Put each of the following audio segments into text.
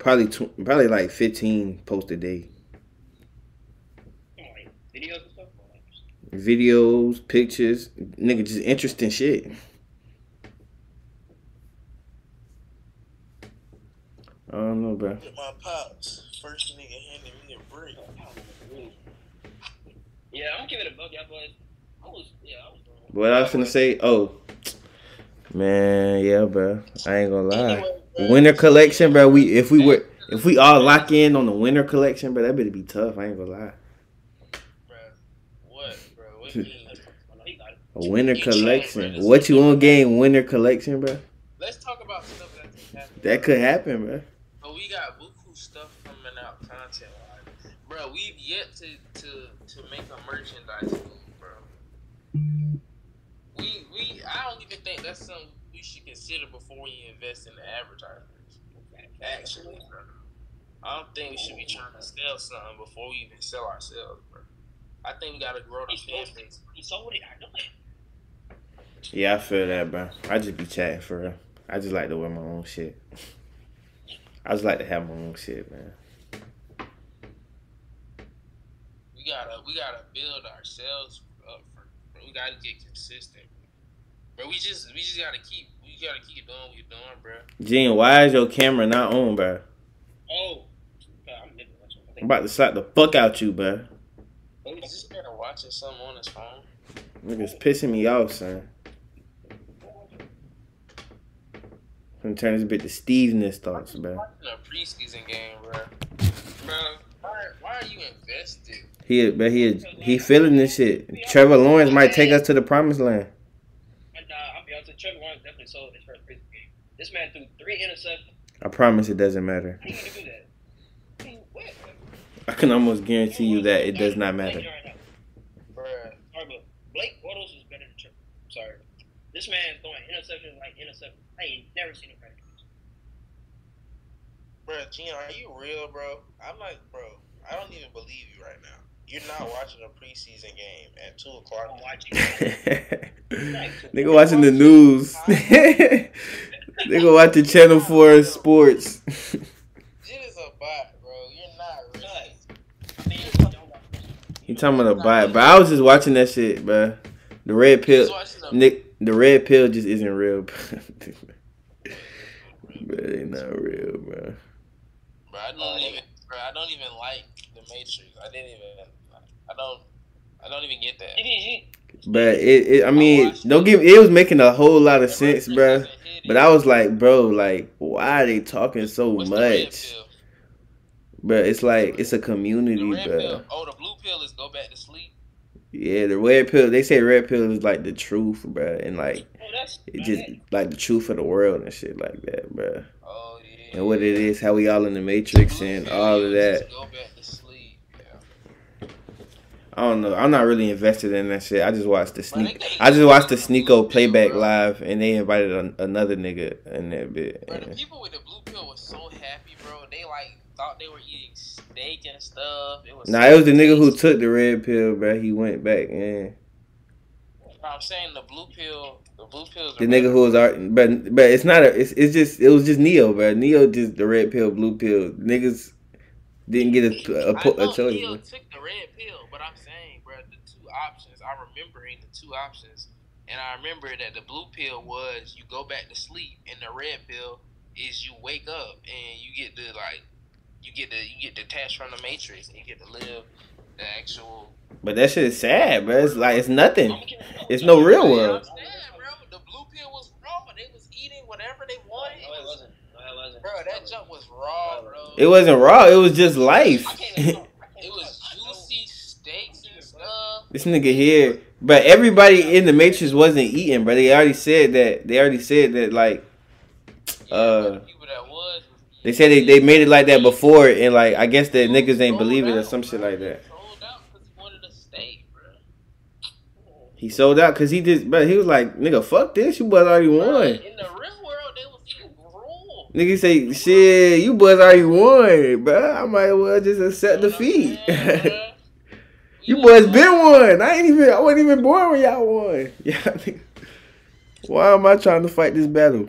Probably tw- probably like fifteen posts a day. Like videos and stuff. or like just- Videos, pictures, nigga, just interesting shit. I don't know, bro. With my pops, first nigga handed me a brick. Yeah, I'm gonna give it a buck, yeah, but I was, yeah, I was. wrong. What I was gonna say? Oh, man, yeah, bro. I ain't gonna lie. Winter collection, bro. We if we were if we all lock in on the winter collection, bro, that better be tough. I ain't gonna lie. Hm. bro. What, bro? What you mean? No, he. A winter collection. What you want game winter collection, bro? Let's talk about stuff that can happen. That could happen, bro. But we got buku stuff coming out content wise. Bro, we've yet to, to, to make a merchandise move, bro. We we I don't even think that's something consider before we invest in the advertisements. Actually, bro. I don't think we should be trying to sell something before we even sell ourselves, bro. I think we gotta grow the He fan base. He sold it. I know it. Yeah, I feel that, bro. I just be chatting for real. I just like to wear my own shit. I just like to have my own shit, man. We gotta we gotta build ourselves up. For, we gotta get consistent, bro. We just we just gotta keep we gotta keep doing what we're doing, bro. Gene, why is your camera not on, bro? Oh, I'm living with you. I I'm about to slap the fuck out you, bro. He's just watching something on his phone. Niggas pissing me off, son. I'm turn this bit to Steveness thoughts, bro. Watching a preseason game, bro. Bro, why, why are you invested? He, but he, he feeling this shit. Trevor Lawrence might take us to the promised land. And uh, I'll be honest, with you, Trevor Lawrence definitely sold his first preseason game. This man threw three interceptions. I promise it doesn't matter. How you gonna do that? He wet. I can almost guarantee you that it does not matter. Bro, but Blake Bortles is better than Trevor. Sorry. This man throwing interceptions like interceptions. I ain't never seen him practice. bro, Gene, are you real, bro? I'm like, bro, I don't even believe you right now. You're not watching a preseason game at two o'clock. I'm watching. Nigga watching the news. Nigga the Channel 4 Sports. It is a bot, bro. You're not real. You don't watch this. he talking about a bite, but I was just watching that shit, bro. The red pill, watching Nick. The red pill just isn't real, bro. But it ain't not real, bro. Bro, I don't even, bro, I don't even like the Matrix. I didn't even, I don't, I don't even get that. He- he- But it, it I mean, don't give. It was making a whole lot of sense, bro. But I was like, bro, like, why are they talking so What's much? But it's like it's a The community, red bro. pill. Oh, the blue pill is go back to sleep. Yeah, the red pill. They say red pill is like the truth, bro, and like Oh, it just like the truth of the world and shit like that, bro. Oh yeah. And what it is, how we all in the matrix and all of that. Go back to sleep. Yeah. I don't know. I'm not really invested in that shit. I just watched the sneak. I just watched the Sneako pill, playback bro. live, and they invited an, another nigga in that bit. Bro, the people with the blue pill was so happy, bro. They like thought they were eating steak and stuff. It was. Nah, so it was the nigga who took the red pill, bro. He went back in. I'm saying the blue pill. The blue pills. The nigga who was art, but but it's not a. It's, it's just it was just Neo, bro. Neo just the red pill, blue pill. Niggas didn't get a a, know a choice. Neo took the red pill, but I'm saying, bro, the two options. I remembering the two options, and I remember that the blue pill was you go back to sleep, and the red pill is you wake up and you get to like, you get to you get detached from the matrix, and you get to live the actual. But that shit is sad, bro. It's like it's nothing. It's no real world. I'm bro, the blue pill was raw. They was eating whatever they wanted. No, it wasn't. No, it wasn't. Bro, that jump was raw, bro. It wasn't raw. It was just life. I can't even. I can't It was I know- juicy steaks and stuff. This nigga here, but everybody in the Matrix wasn't eating, but they already said that. They already said that like Uh, but the people that was, was they said they, they made it like that before, and like I guess that niggas ain't believe it or some shit like that. Sold out because he wanted a steak, bro. He sold out because he just, but he was like, nigga, fuck this, you boys already won. In the real world, they was eating. Nigga say, shit, you boys already won, bro. I might as well just accept defeat. you boys been one. I ain't even, I wasn't even born when y'all won. Yeah. Why am I trying to fight this battle?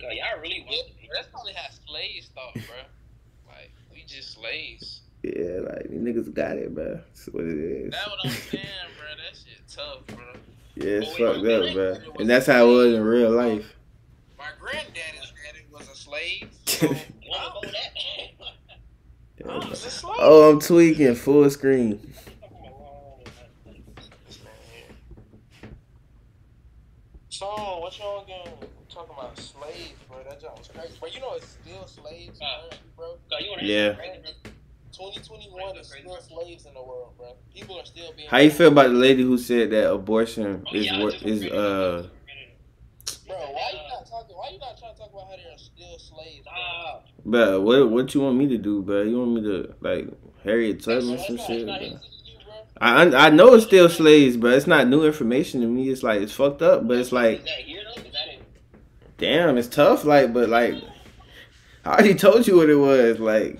God, y'all really want That's probably how slaves thought, bro. Like we just slaves. Yeah, like these niggas got it, bro. That's what it is. That's what I'm saying, bro. That shit tough, bro. Yeah, it's fucked up, bro. And that's how it was in real life. My granddaddy's daddy was a slave. So Wanna go that? I was a slave. Oh, I'm tweaking full screen. So, what y'all again? Talking about slaves, bro. That job was crazy. But you know it's still slaves, Uh, bro. God, you Yeah. 2021 is still slaves in the world, bro. People are still being. How you feel about the lady who said that abortion Oh, is yeah, I wor- is uh Bro, why you not talking? Why you not trying to talk about how they are still slaves? Bro? But what what you want me to do, bro? You want me to like Harriet Tubman some shit? bro? easy to do, bro. I I know it's still slaves, but it's not new information to me. It's like it's fucked up, but it's like is that here though? Is that it? damn, it's tough. Like, but like I already told you what it was. Like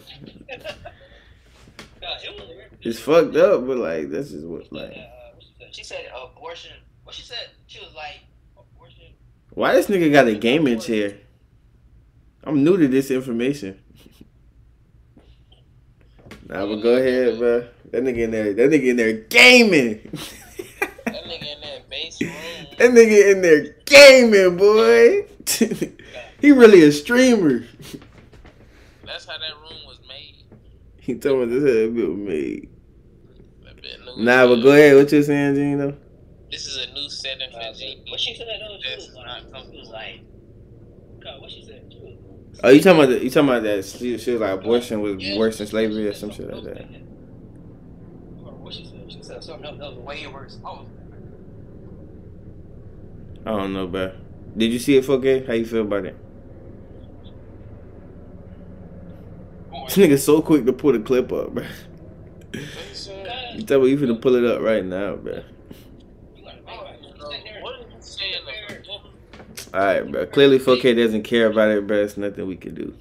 God, it was. it's fucked up, but like this is what Uh, like she said? She said abortion. What she said? She was like abortion. why this nigga got a gaming chair? I'm new to this information. Nah, but go ahead, bro. That nigga in there, that nigga in there gaming. That nigga in that base room. That nigga in there gaming, boy. he really a streamer. That's how that room was made. He told me this had been made. That bit new Nah, but go ahead. What you saying, Gino? This is a new setting for Uh, G. what she said though? She That's was not like, she comfortable. was like, God, what she said? Oh, you talking about the, you talking about that? She, she was like abortion was worse than slavery or some shit like that. I don't know, bro. Did you see it, 4K? How you feel about it? This nigga so quick to pull the clip up, bro. You tell me you finna pull it up right now, bro. you gotta think about it. She sat there- What are you saying? All right, bro. Clearly, 4K doesn't care about it, bro. It's nothing we can do.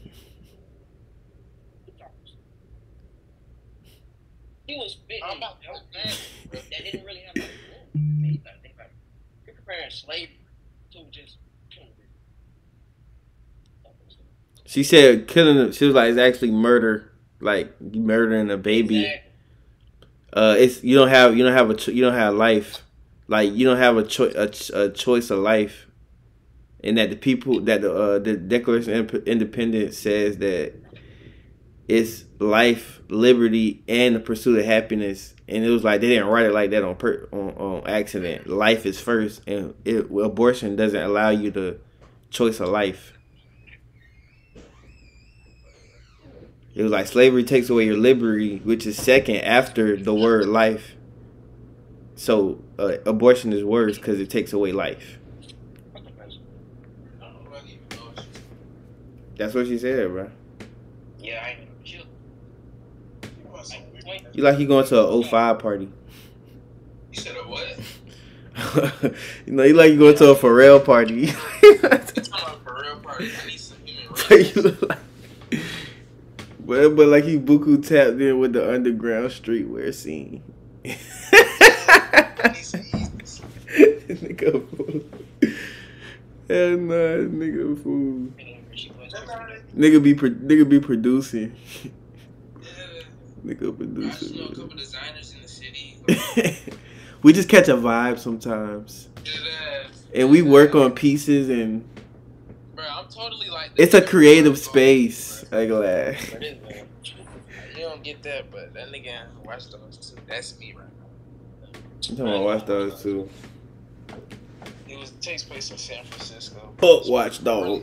He was. I'm about- that was bad, bro. That didn't really have. Like, you gotta think about it. You're comparing slavery to just. She said killing. She was like, it's actually murder, like murdering a baby. Exactly. Uh, it's you don't have you don't have a you don't have life, like you don't have a choice a, ch- a choice of life, and that the people that the uh, the Declaration of Independence says that it's life, liberty, and the pursuit of happiness. And it was like they didn't write it like that on per- on, on accident. Life is first, and it, abortion doesn't allow you the choice of life. It was like slavery takes away your liberty, which is second after the word life. So uh, abortion is worse because it takes away life. That's what she said, bro. Yeah, I know. She You like you going to a 05 party. You said a what? you know, you like you going to a Pharrell party. You talking about for real party? I need some human rights. you like, but but like he buku tapped in with the underground streetwear scene. I need some Yeezys. nigga fool. Hell no, nigga fool. She was Nigga be pro- nigga be producing. Yeah. nigga I just know a producing. couple designers in the city. we just catch a vibe sometimes, Dead ass. and we work on pieces, and Bro, I'm totally like. it's a creative space. I glad. It is. You don't get that, but that nigga in Watch Dogs too. That's me right now. I'm talking about Watch Dogs too. It was it takes place in San Francisco. Fuck Watch It's really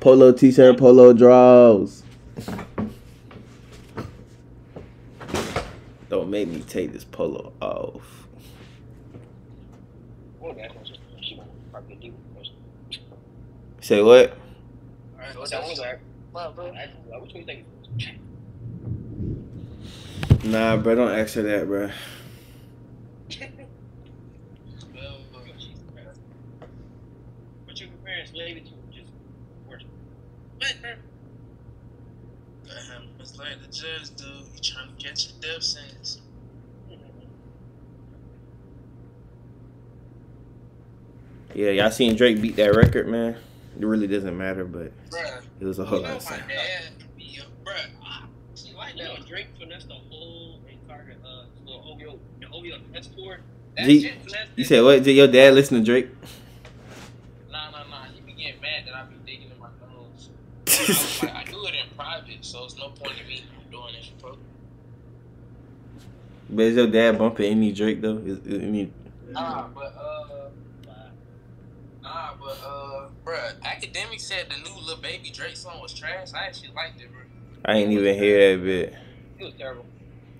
Polo t-shirt, polo draws. Don't make me take this polo off. Say what? Nah, bro, don't ask her that, bro. Well, What you comparing slavery to? Just worship. Um, it's like the judge, dude. He trying to catch a death sentence. Yeah, y'all seen Drake beat that record, man. It really doesn't matter, but Bruh, it was a you whole know lot of my time. dad, be bruh, I actually like You know, that. Drake finessed the whole entire uh, the OVO, the OVO Finesse tour. That G- shit finessed You said what? Did your dad listen to Drake? Nah, nah, nah. He be getting mad that I be digging in my nose. I, like, I do it in private, so it's no point in me doing it in public. But is your dad bumping any Drake though? Is, is any? Nah, but uh, nah, but uh, bruh, academic said the new little Baby Drake song was trash. I actually liked it, bro. I ain't even hear that bit. It was terrible.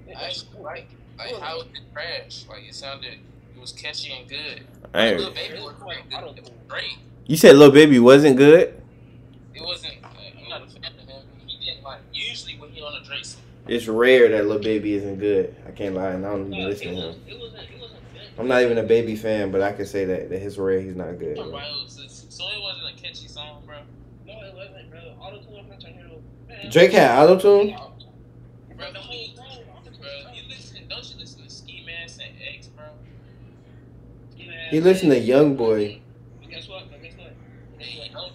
It I was- actually liked it. Like how was it trash? Like it sounded, it was catchy and good. I Lil ain't, Baby was great. It was great. you said little Baby wasn't good. It wasn't. Uh, I'm not a fan of him. He didn't like. Usually when he on a Drake song, It's rare that Lil Baby isn't good. I can't lie, and I don't even it listen to him. It wasn't. It wasn't good. I'm not even a Baby fan, but I can say that that his rare he's not good. Bro, bro. it was so it wasn't a catchy song, bro. No, it wasn't, bro. Auto tune, I'm trying to hear no. man. Drake had auto tune. Bro, the whole song, bro. You listen? Don't you listen to Ski Mask and X, bro? He listened to Young Boy. Guess what? Guess what? Young They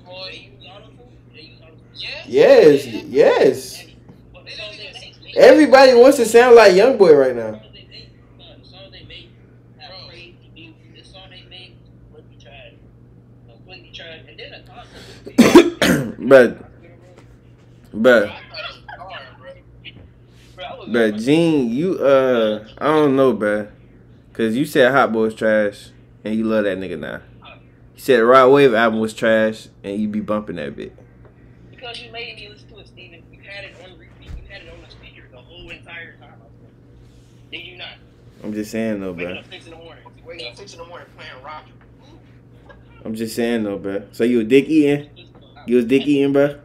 boy. use auto Everybody wants to sound like Young Boy right now. songs they make, the songs they make have Bro. crazy beats. The song they make completely trash. Completely trash. And then the concept. But, but, I thought it was hard, bro. Bro, I was but, Gene, you uh, I don't know, bruh. Cause you said Hot Boy's trash, and you love that nigga now. You said the Rod Wave album was trash, and you be bumping that bit. Because you made me listen to it, Steven. You had it on repeat. You had it on the speaker the whole entire time. Did you not? I'm just saying though, Waking bruh. up six in the morning. Waking up six in the morning playing rock. I'm just saying though, bruh. So you a dick eating? You was dick eating, bro?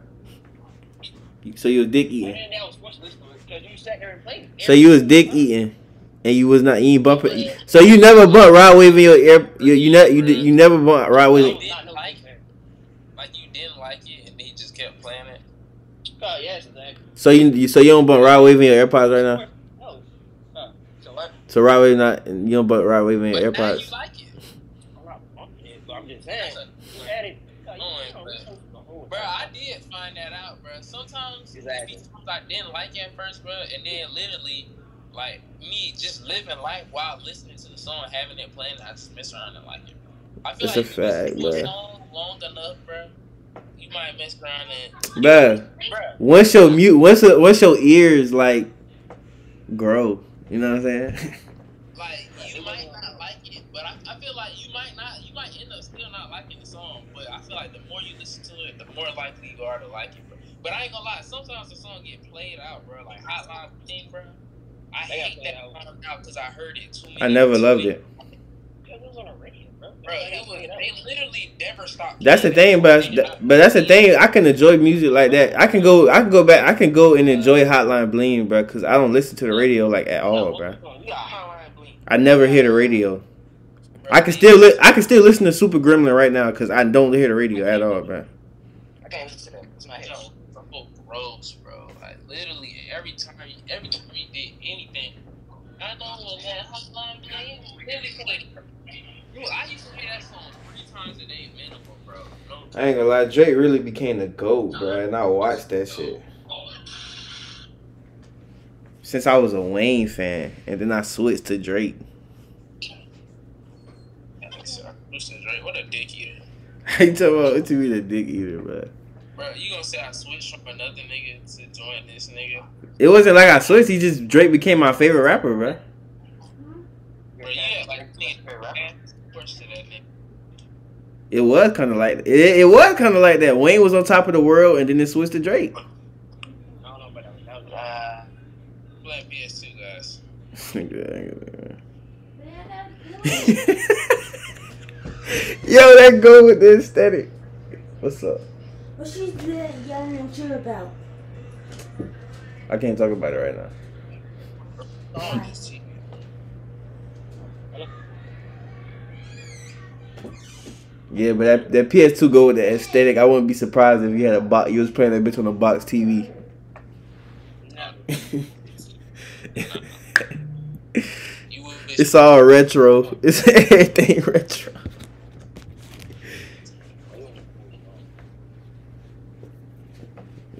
So you was dick eating? And that was forced to listen to it because you sat there and played it. So you was dick eating, and you was not eating ain't bumping. So you never bump Rod Wave in your ear. You you, ne- you, you never bump Rod You Wave. didn't like it. Like you didn't like it, and then you just kept playing it. Oh, yes, exactly. So you you- so you don't bump Rod Wave in your AirPods right now. No. So what? So Rod Wave not you don't bump Rod Wave in your But now you AirPods. like it, I'm not bumping it, but I'm just saying. That's a- You had it. you Annoying, don't but- listen to the whole bro. I did find that out, bro. Sometimes there Exactly. I didn't like at first, bro, and then literally, like me just living life while listening to the song, having it playing, I just mess around and like it. Bro. I feel That's a like if you listen fact, bro. song long enough, bro, you might mess around and Bruh, Bruh. once your mute, once your- once your ears like grow, you know what I'm saying? like you might not like it, but I, I feel like you might not you might end up still not liking the song. But I feel like the more you listen to it, the more likely you are to like it, bro. But I ain't gonna lie, sometimes the song get played out, bro. Like Hotline Bling, bro. I They got hate played that out. song now because I heard it too many. I never loved many- it. It was on the radio, bro. Bro, it was, they literally never stopped. That's the thing, but but that's the thing. I can enjoy music like that. I can go, I can go back, I can go and enjoy Hotline Bling, bro, because I don't listen to the radio like at all, bro. You got Hotline Bling. I never hear the radio. I can still li- I can still listen to Super Gremlin right now because I don't hear the radio at all, bro. I can't listen to that. It's my You head. know, so gross, bro. Like literally every time, every time he did anything, I know when that hotline bling really played. You, I used to hear that song three times a day minimum, bro. No, I ain't gonna lie, Drake really became the GOAT, bro, and I watched that shit. Since I was a Wayne fan, and then I switched to Drake. What a dick eater. you talking about what you mean a dick eater, bro? Bro, you gonna say I switched from another nigga to join this nigga? It wasn't like I switched. He just Drake became my favorite rapper. Bro, yeah, like nigga, push to that nigga. It was kind of like it, it was kind of like that. Wayne was on top of the world, and then it switched to Drake. I don't know, but that was, that was uh, Black PS2 guys. Yo, that go with the aesthetic. What's up? What she's yelling at you about? I can't talk about it right now. Yeah, but that, that PS2 go with the aesthetic. I wouldn't be surprised if you had a box. You was playing that bitch on a box TV. No. it's all retro. It's everything retro.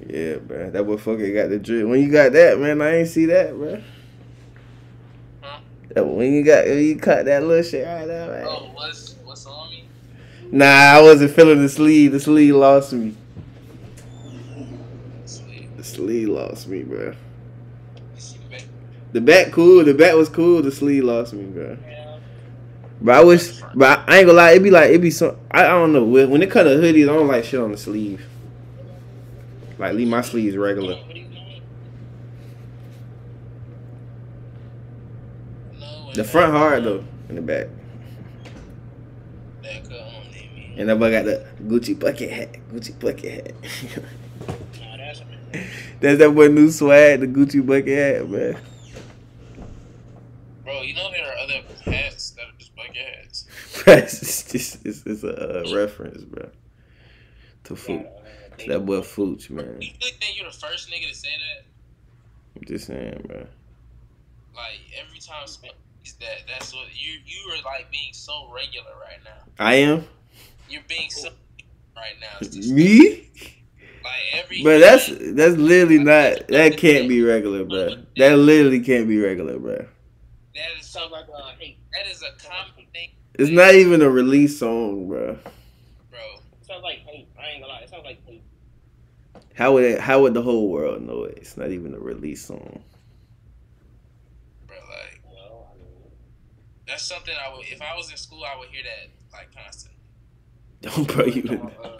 Yeah, bro. That boy fucking got the drip. When you got that, man, I ain't see that, bro. Huh? That when you got when you cut that little shit right there, man. Oh, what's Nah, I wasn't feeling the sleeve. The sleeve lost me. The sleeve lost me, bro. The back cool. The back was cool. The sleeve lost me, bro. But I wish, but I ain't gonna lie. It be like it be some. I, I don't know. When it cut of hoodies, I don't like shit on the sleeve. Like leave my sleeves regular. The front hard though, in the back. That could only me. And that boy got the Gucci bucket hat. Gucci bucket hat. Nah, that's That's that boy new swag, the Gucci bucket hat, man. Bro, you know there are other hats that are just bucket hats. it's just it's, it's a uh, reference, bro. To Fooch. To that boy Fooch, man. You really think you're the first nigga to say that? I'm just saying, bro. Like every time Smith is that that's what you you are like being so regular right now. I am You're being so right now. Me, like every but that's that's literally not. That can't be regular, bro. That literally can't be regular, bro. that is so sounds like uh, hey, that is a common thing, It's not even a release song, bro. bro. It sounds like hey. I ain't gonna lie. It sounds like hey. How would it, how would the whole world know it? It's not even a release song. Bro, like Well, I mean, that's something I would if I was in school I would hear that like constantly. Don't bro, you would, Uh,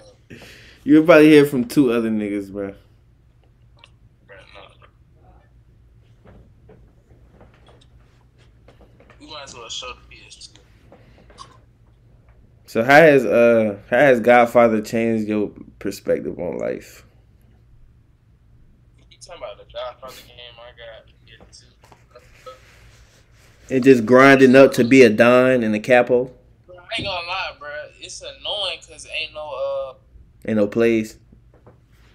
you would probably hear from two other niggas, bro. bro, no. We might as well show the PS2. So how has uh how has Godfather changed your perspective on life? You talking about the Godfather game I got too? And just grinding up to be a Don and a capo Bro, I ain't gonna lie, bro. It's annoying because ain't no uh and no plays.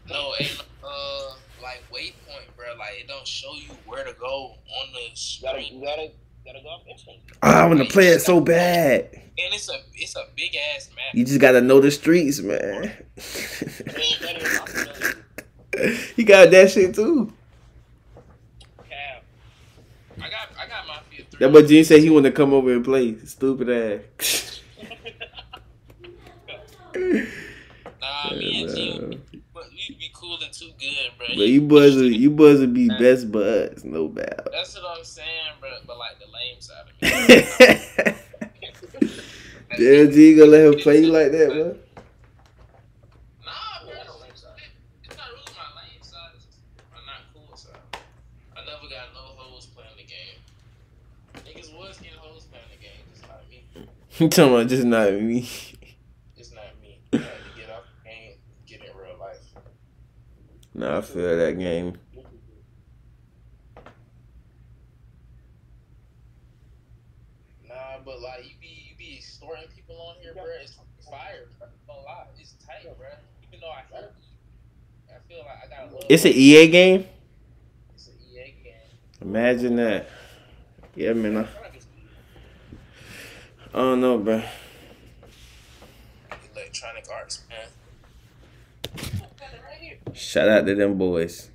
no ain't no uh like waypoint, bro. Like it don't show you where to go on the You gotta, you gotta, gotta go off instinct. Ah, I want to play it so bad. and it's a it's a big ass map. You just gotta know the streets, man. It ain't better than Oculus, he got that shit too. Cab. I got I got Mafia three. That boy Gene said he want to come over and play. Stupid ass. Nah, me and G, but we'd be cool and too good, bro. But you boys, would- you boys would be best buds, no doubt. That's what I'm saying, bro. But like the lame side of me. Damn, G, you gonna let him play you like that, bro? Nah, bro. It's it's not really Nah, I feel that game. Nah, but like you be you be extorting people on here, bro. It's fire. Bro. Don't lie. It's tight, bro. Even though I hate you, I feel like I got love. It's an EA game. It's an EA game. Imagine that. Yeah, man. I, I don't know, bro. Electronic Arts, man. Right here. Shout out to them boys.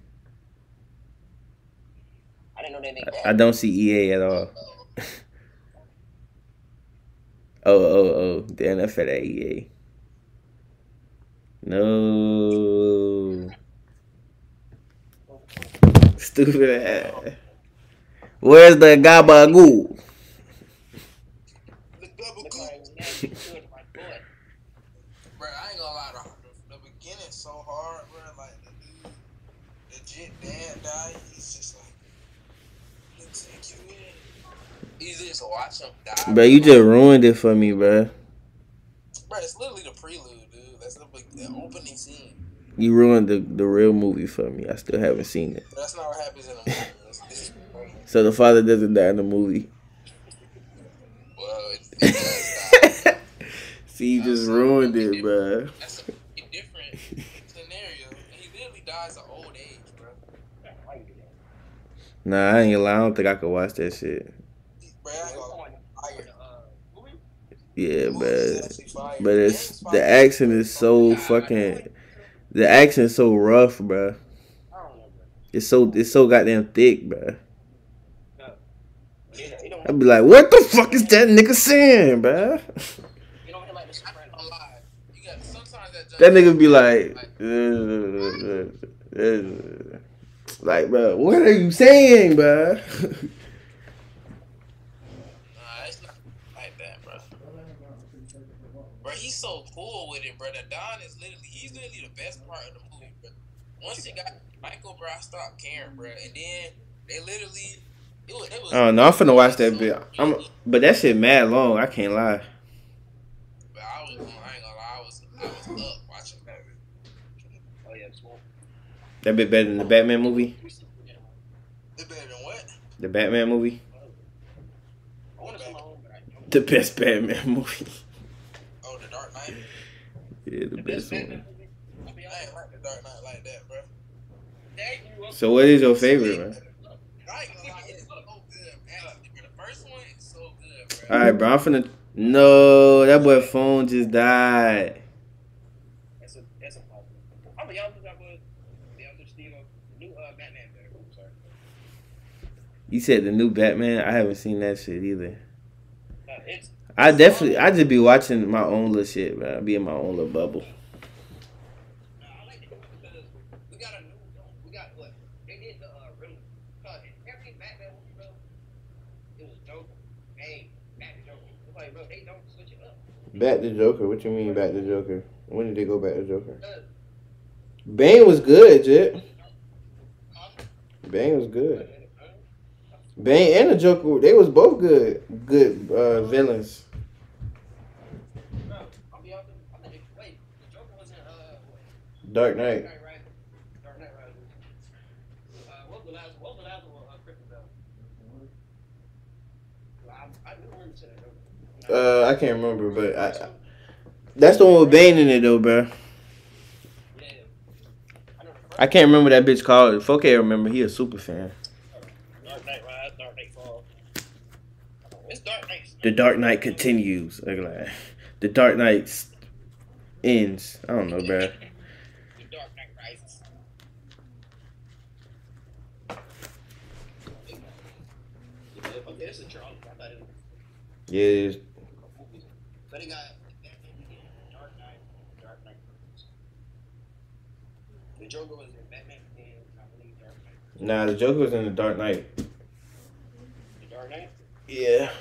I didn't know they made I don't see EA at all. Oh, oh, oh. That's for that EA. No. Stupid ass. Where's the gabagoo? The double Look goop. like nasty good, my boy. Bro, I ain't gonna lie, the, the beginning's so hard, bro. Like the dude, legit dad died. He's just like, let's take you in. You just watch him die. Bro, you just ruined it for me, bro. Bro, it's literally the prelude, dude. That's the, big- the opening scene. You ruined the, the real movie for me. I still haven't seen it. But that's not what happens in the movie. It's, it's, So the father doesn't die in the movie. well, it, it does die. See, you just ruined it, bro. That's a different scenario. He literally dies at old age, bro. Why you do that? Nah, I ain't gonna lie. I don't think I could watch that shit. Bro, I ain't gonna lie. Fire. Uh, movie? Yeah, but but it's the accent is so fucking. The accent is so rough, bro. It's so it's so goddamn thick, bro. I'd be like, what the fuck is that nigga saying, bro? that. Nigga be like, uh, like, bro, what are you saying, bro? Nah, it's not like that, bro. Bro, he's so cool bro. The Don is literally, he's literally the best part of the movie, bro. Once you got Michael, bro, I stopped caring, bro. And then they literally, it was, it was oh, I don't know. I'm finna watch that bit. I'm, but that shit mad long. I can't lie. But I was, I ain't gonna lie, I was, I was up watching that. Oh yeah, small. That bit better than the Batman movie. It better than what? The Batman movie. I want to see my own, but I don't. The best Batman movie. Bro. They grew up- So what is your favorite, man? I ain't gonna lie, it's so good. Actually, bro, the first one is so good, bro. All right, bro. I'm finna. No, that boy phone just died. That's a problem. But y'all look up with the other Steve, the new uh, Batman. There. I'm sorry. You said the new Batman. I haven't seen that shit either. I definitely. I just be watching my own little shit, bro. I be in my own little bubble. I like it because we got a new. We got what they did the really. Every Batman movie, bro, it was Joker, Bane, Batman, Joker. It's like, bro, they don't switch it up. Back to Joker. What you mean back to Joker? When did they go back to Joker? Bane was good, Jet. Bane was good. Bane and the Joker, they was both good, good uh, villains. Bro, I'll be honest. I think wait, the Joker was in uh, what? Dark Knight. Dark Knight Rises. Dark Knight Rises. Uh, what was the last? What was the last one? Uh, I, I do remember that. Uh, I can't remember, but I, I- that's the one with Bane in it though, bro. I know the first I can't remember that bitch called. 4K remember. He a super fan. Dark Knight Rise, Dark Knight Fall. Dark Knight. The Dark Knight continues. Like, the Dark Knight ends. I don't know, bro. The Dark Knight Rises. Okay, this is Charles. I thought it was Yeah, it. But they got Dark Knight, Dark Knight The Joker was in Batman Begins, I believe Dark Knight. Nah, the Joker was in the Dark Knight. The Dark Knight? Yeah,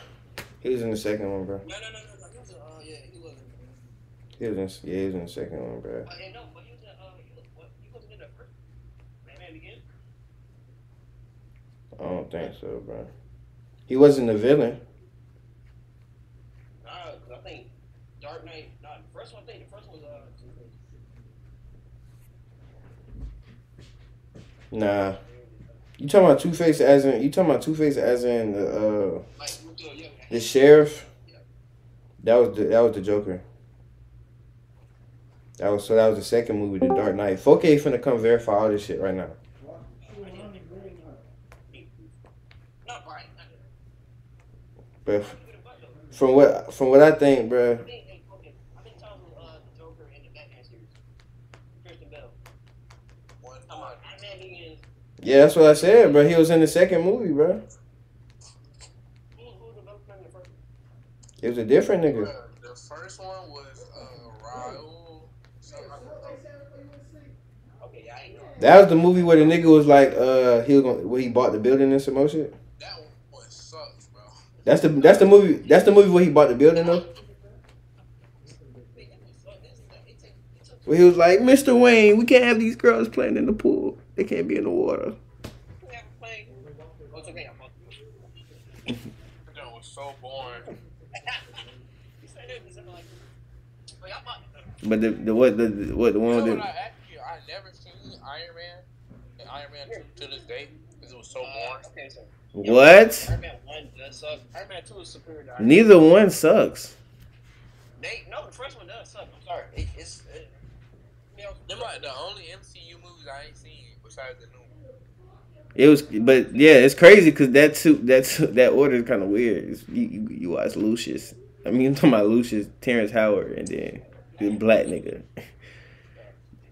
he was in the second one, bro. No, no, no, no. He was in, yeah, he was in. The second one, bro. Uh, and no, but he was in, uh, he was, what, he wasn't in the first Batman Begins? I don't think so, bro. He wasn't the villain. Nah, 'cause I think Dark Knight, nah, the first one, I think the first one was, uh, Two-Face. Nah. You talking about Two Face as in? You talking about Two Face as in the uh Like, yeah, yeah. the sheriff? That was the that was the Joker. That was so that was the second movie, The Dark Knight. 4K finna come verify all this shit right now. But from what from what I think, bro, I think, hey, okay, I think Tom was, uh, the Joker in the Batman series. Christian Bale. One Come on, Batman Begins. Yeah, that's what I said, bro. He was in the second movie, bro. Who, who was the Joker in the first? It was a different nigga. The first one was uh, Raul. that. Okay, yeah, I ain't know. That was the movie where the nigga was like, uh, he was gonna where he bought the building and some more shit. That one sucks, bro. That's the that's the movie that's the movie where he bought the building though. Where he was like, Mr. Wayne, we can't have these girls playing in the pool. They can't be in the water. Who ever played? Oh, it's okay, I'm fucking with you. That was so boring. You said it was something like, y'all bought But the, the what the, the what the You one know with what the I actually I never seen Iron Man and Iron Man two to this day because it was so Uh, okay, so what? Iron Man 1 does suck. Iron Man 2 is superior to Iron Man. Neither one sucks. They, no, the first one does suck. I'm sorry. It, it's. It, you know, like the only MCU movies I ain't seen besides the new one. It was, but yeah, it's crazy because that suit that suit- that order is kind of weird. It's, you, you you watch Lucious. I mean, I'm talking about Lucious, Terrence Howard, and then the black nigga.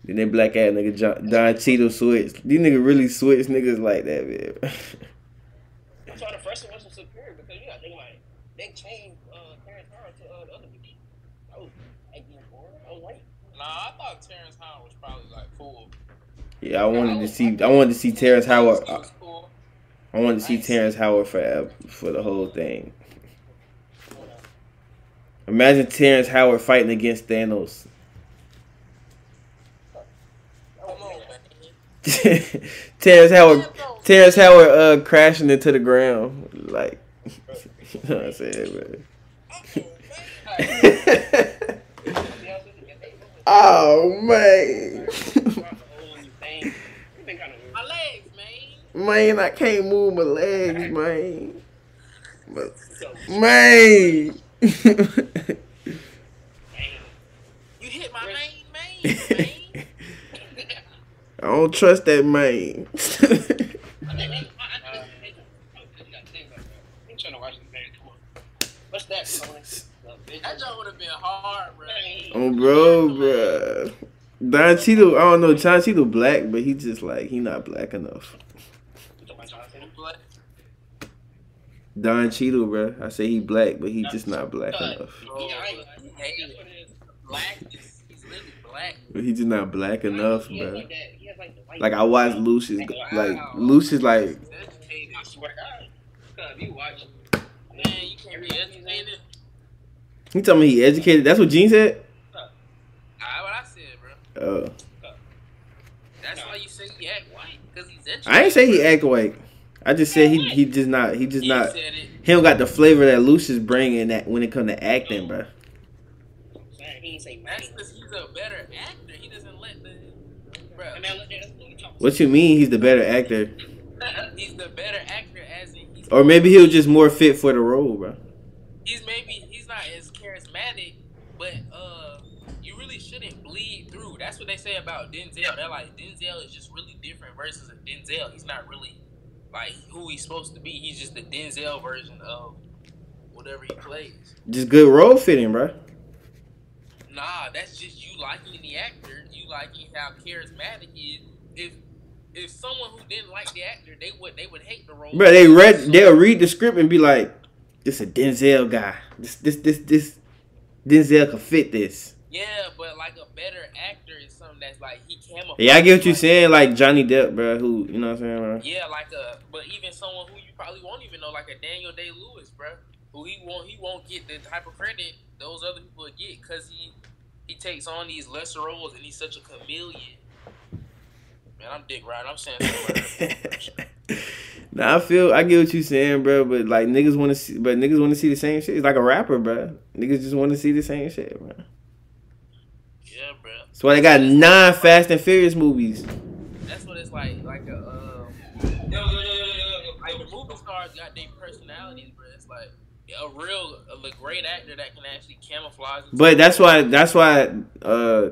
Then they black ass nigga John, Don Cheadle switch. These niggas really switch niggas like that, man. That's why the first one wasn't superior because you got to think like they changed uh, Terrence Howard to uh, the other people. I was eight years old. I was white. Nah, I thought Terrence Howard was probably like cool. Yeah, I wanted to see. I wanted to see Terrence Howard. I. I wanted to see Terrence Howard for for the whole thing. Imagine Terrence Howard fighting against Thanos. Come on, man. Terrence Howard, Terrence Howard, uh, crashing into the ground, like, you know what I'm saying, man. oh man, My legs, man. man, I can't move my legs, man. But- Man, You hit my main, main, man. I don't trust that man. What's that? That joke would have been hard, bro. oh, bro, bro. Don Cheadle, I don't know. Don Cheadle black, but he just like he not black enough. But Don Cheadle, bro. I say he black, but he just not black enough. black he's literally black. But he just not black enough, bro. like that. He has like the white. Like I watched Lucious, like Lucious, like He's educated. I swear to God. Cause you watch. Man, you can't be educated. he told me he educated. That's what Gene said. What I said. Oh. That's why you say he act white, because he's educated. I ain't say he act white. I just said he he just not he just He not he don't got the flavor that Lucious bring in that when it come to acting, bro. He's a better actor. He doesn't let the. Bro, what you mean he's the better actor? he's the better actor, as in he's. Or maybe he was just more fit for the role, bro. He's maybe he's not as charismatic, but uh, you really shouldn't bleed through. That's what they say about Denzel. They're like Denzel is just really different versus a Denzel. He's not really like who he's supposed to be. He's just the Denzel version of whatever he plays. Just good role fitting, bro. Nah, that's just you liking the actor. You liking how charismatic he is. If if someone who didn't like the actor, they would they would hate the role. Bro, they read they'll read the script and be like, "This a Denzel guy. This this this this Denzel can fit this." Yeah, but like a better actor is something that's like he camouflages. Yeah, I get what you're saying. Like Johnny Depp, bro. Who you know what I'm saying, bro? Yeah, like a but even someone who you probably won't even know, like a Daniel Day Lewis, bro, who he won't he won't get the type of credit those other people get because he he takes on these lesser roles and he's such a chameleon. Man, I'm dick right. I'm saying nah, I feel I get what you're saying, bro. But like niggas want to see, but niggas want to see the same shit. It's like a rapper, bro. Niggas just want to see the same shit, bro. yeah, bro. That's why they got nine Fast and Furious movies. That's what it's like. Like a um, like the movie stars got their personalities, bro. It's like a real a great actor that can actually camouflage. But that's why that's why uh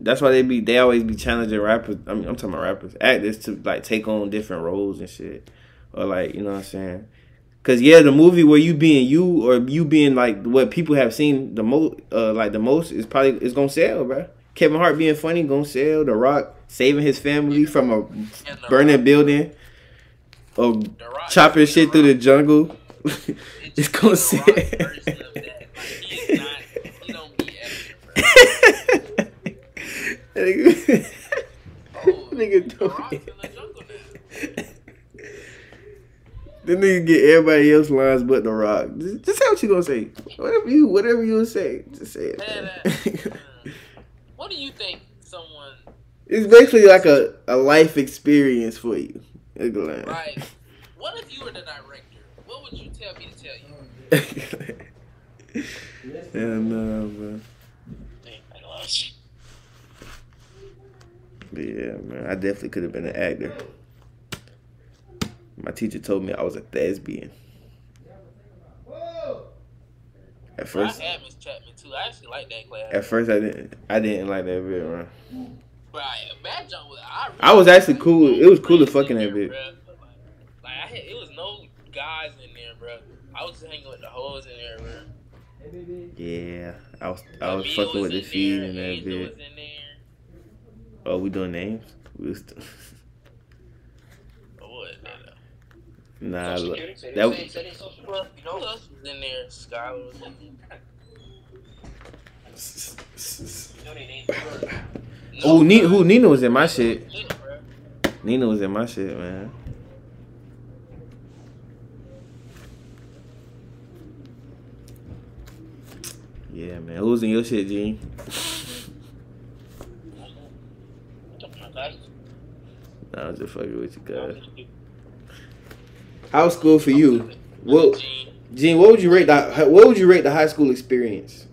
that's why they be they always be challenging rappers. I mean, I'm talking about rappers, actors to like take on different roles and shit, or like you know what I'm saying. Cause yeah, the movie where you being you or you being like what people have seen the most, uh, like the most is probably is gonna sell, bro. Kevin Hart being funny gonna sell. The Rock saving his family from a burning Rock- building, or chopping shit through the jungle. Just gonna The sell. Rock version of that. Like, he is not. He don't be nigga, Oh, Nigga don't. Then nigga get everybody else lines but the rock. Just, just say what you gonna say. Whatever you whatever you say, just say it. Man, uh, What do you think someone it's basically like a, a life experience for you. Like? What if you were the director? What would you tell me to tell you? Hell no, bro. But yeah, man, I definitely could have been an actor. My teacher told me I was a thespian. At first, I had Miss Chapman too. I actually like that class. at first I didn't, I didn't like that bit, man. But I, that jump was. I, really I was actually cool. It was cool to fucking in that there, bitch. bruh. Like I had, it was no guys in there, bro. I was hanging with the hoes in there, bro. Yeah, I was, I was Emil fucking with the in feed there, and that bit. was in there. Oh, we doing names? We was Or what? nah, Social look, Security, that- they- say- say they social Well, security. you know who else was in there? Skylar was in there. You know they name. Oh, Ni- who Nina was in my shit. Shit. Nina was in my shit, man. Yeah, man. Who's in your shit, Gene? Nah, I'm just fucking with you, guys. How's school for you? Well, Gene. Gene, what would you rate the what would you rate the high school experience?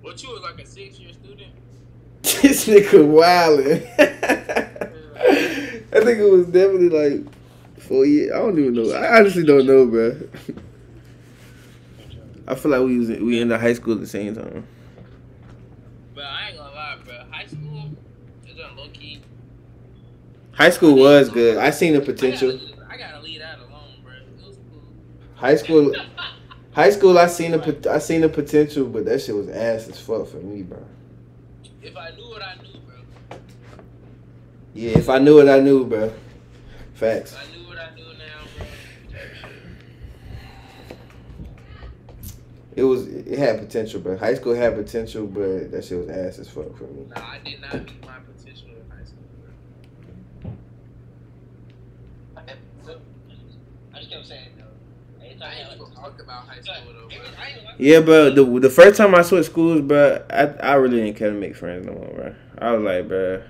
What you was like a six year student? this nigga wildin'. I think it was definitely like four years. I don't even know. I honestly don't know, bro. I feel like we was in, we in the high school at the same time. But I ain't gonna lie, bro. High school is low key. High school was good. I seen the potential. I gotta, I gotta leave that alone, bro. It was cool. High school, high school. I seen the I seen the potential, but that shit was ass as fuck for me, bro. If I knew what I knew, bro. Yeah, if I knew what I knew, bro. Facts. If I knew what I knew now. It was it had potential, but high school had potential, but that shit was ass as fuck for me. Nah, I did not meet my potential in high school, bro. I just kept saying though. Anytime I I ain't even talk about high school though, bro. Yeah, but the the first time I switched schools, bro, I I really didn't care to make friends no more, bro. I was like, bro,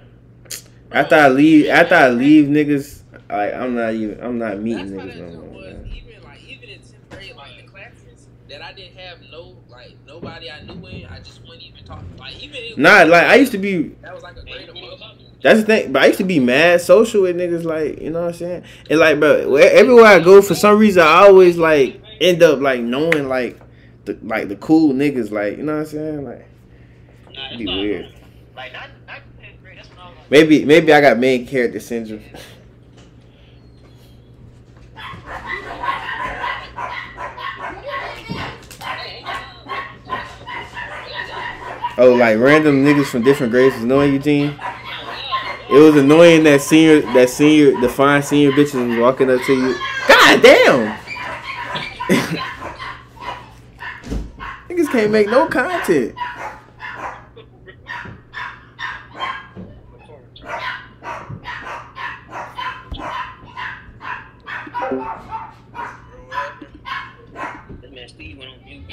after I leave, after I leave, niggas, like I'm not even, I'm not meeting That's niggas that no more. was. bro. Even like even in tenth grade, like the classes that I didn't have no like nobody I knew in, I just wouldn't even talk. Like even it Nah, like I used to be. that was like a grade above. That's the thing, but I used to be mad social with niggas, like you know what I'm saying. And like, bro, everywhere I go, for some reason, I always like end up like knowing like the like the cool niggas, like you know what I'm saying, like Nah, it'd be weird. Like not not. That's when I was like. Maybe maybe I got main character syndrome. Oh, like random niggas from different grades was annoying you, Gene? It was annoying that senior, that senior, the fine senior bitches was walking up to you. God damn! Niggas can't make no content. This man Steve went on mute.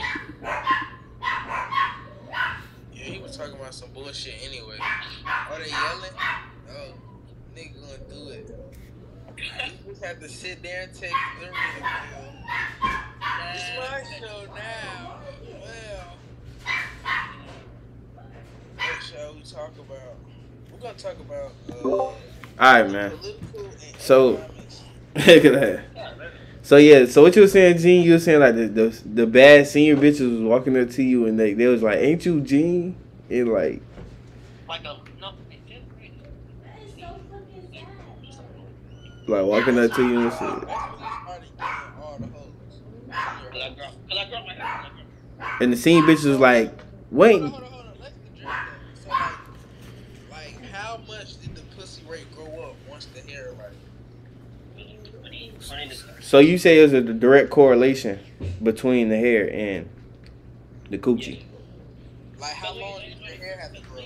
Yeah, he was some anyway. Are they yelling? Oh, nigga gonna do it. You just have to sit there and take the ridicule. It's my show now. Well, what shall we talk about? We're gonna talk about uh, All right, man. So- Look at that. So yeah, so what you were saying, Gene? You were saying like the the, the bad senior bitches was walking up to you and they, they was like, "Ain't you Gene?" And like, Like a no. in tenth grade. That is so like walking up to you and shit. That's when they started getting all the hoes. Cause I grew, cause I grew up my hair. And the senior bitches was like, Hold "Wait, on, hold on, hold on. Let's address that. So, like, like, how much did the pussy rate go up once the hair, like, So you say there's a direct correlation between the hair and the coochie? like how long did the hair have to grow?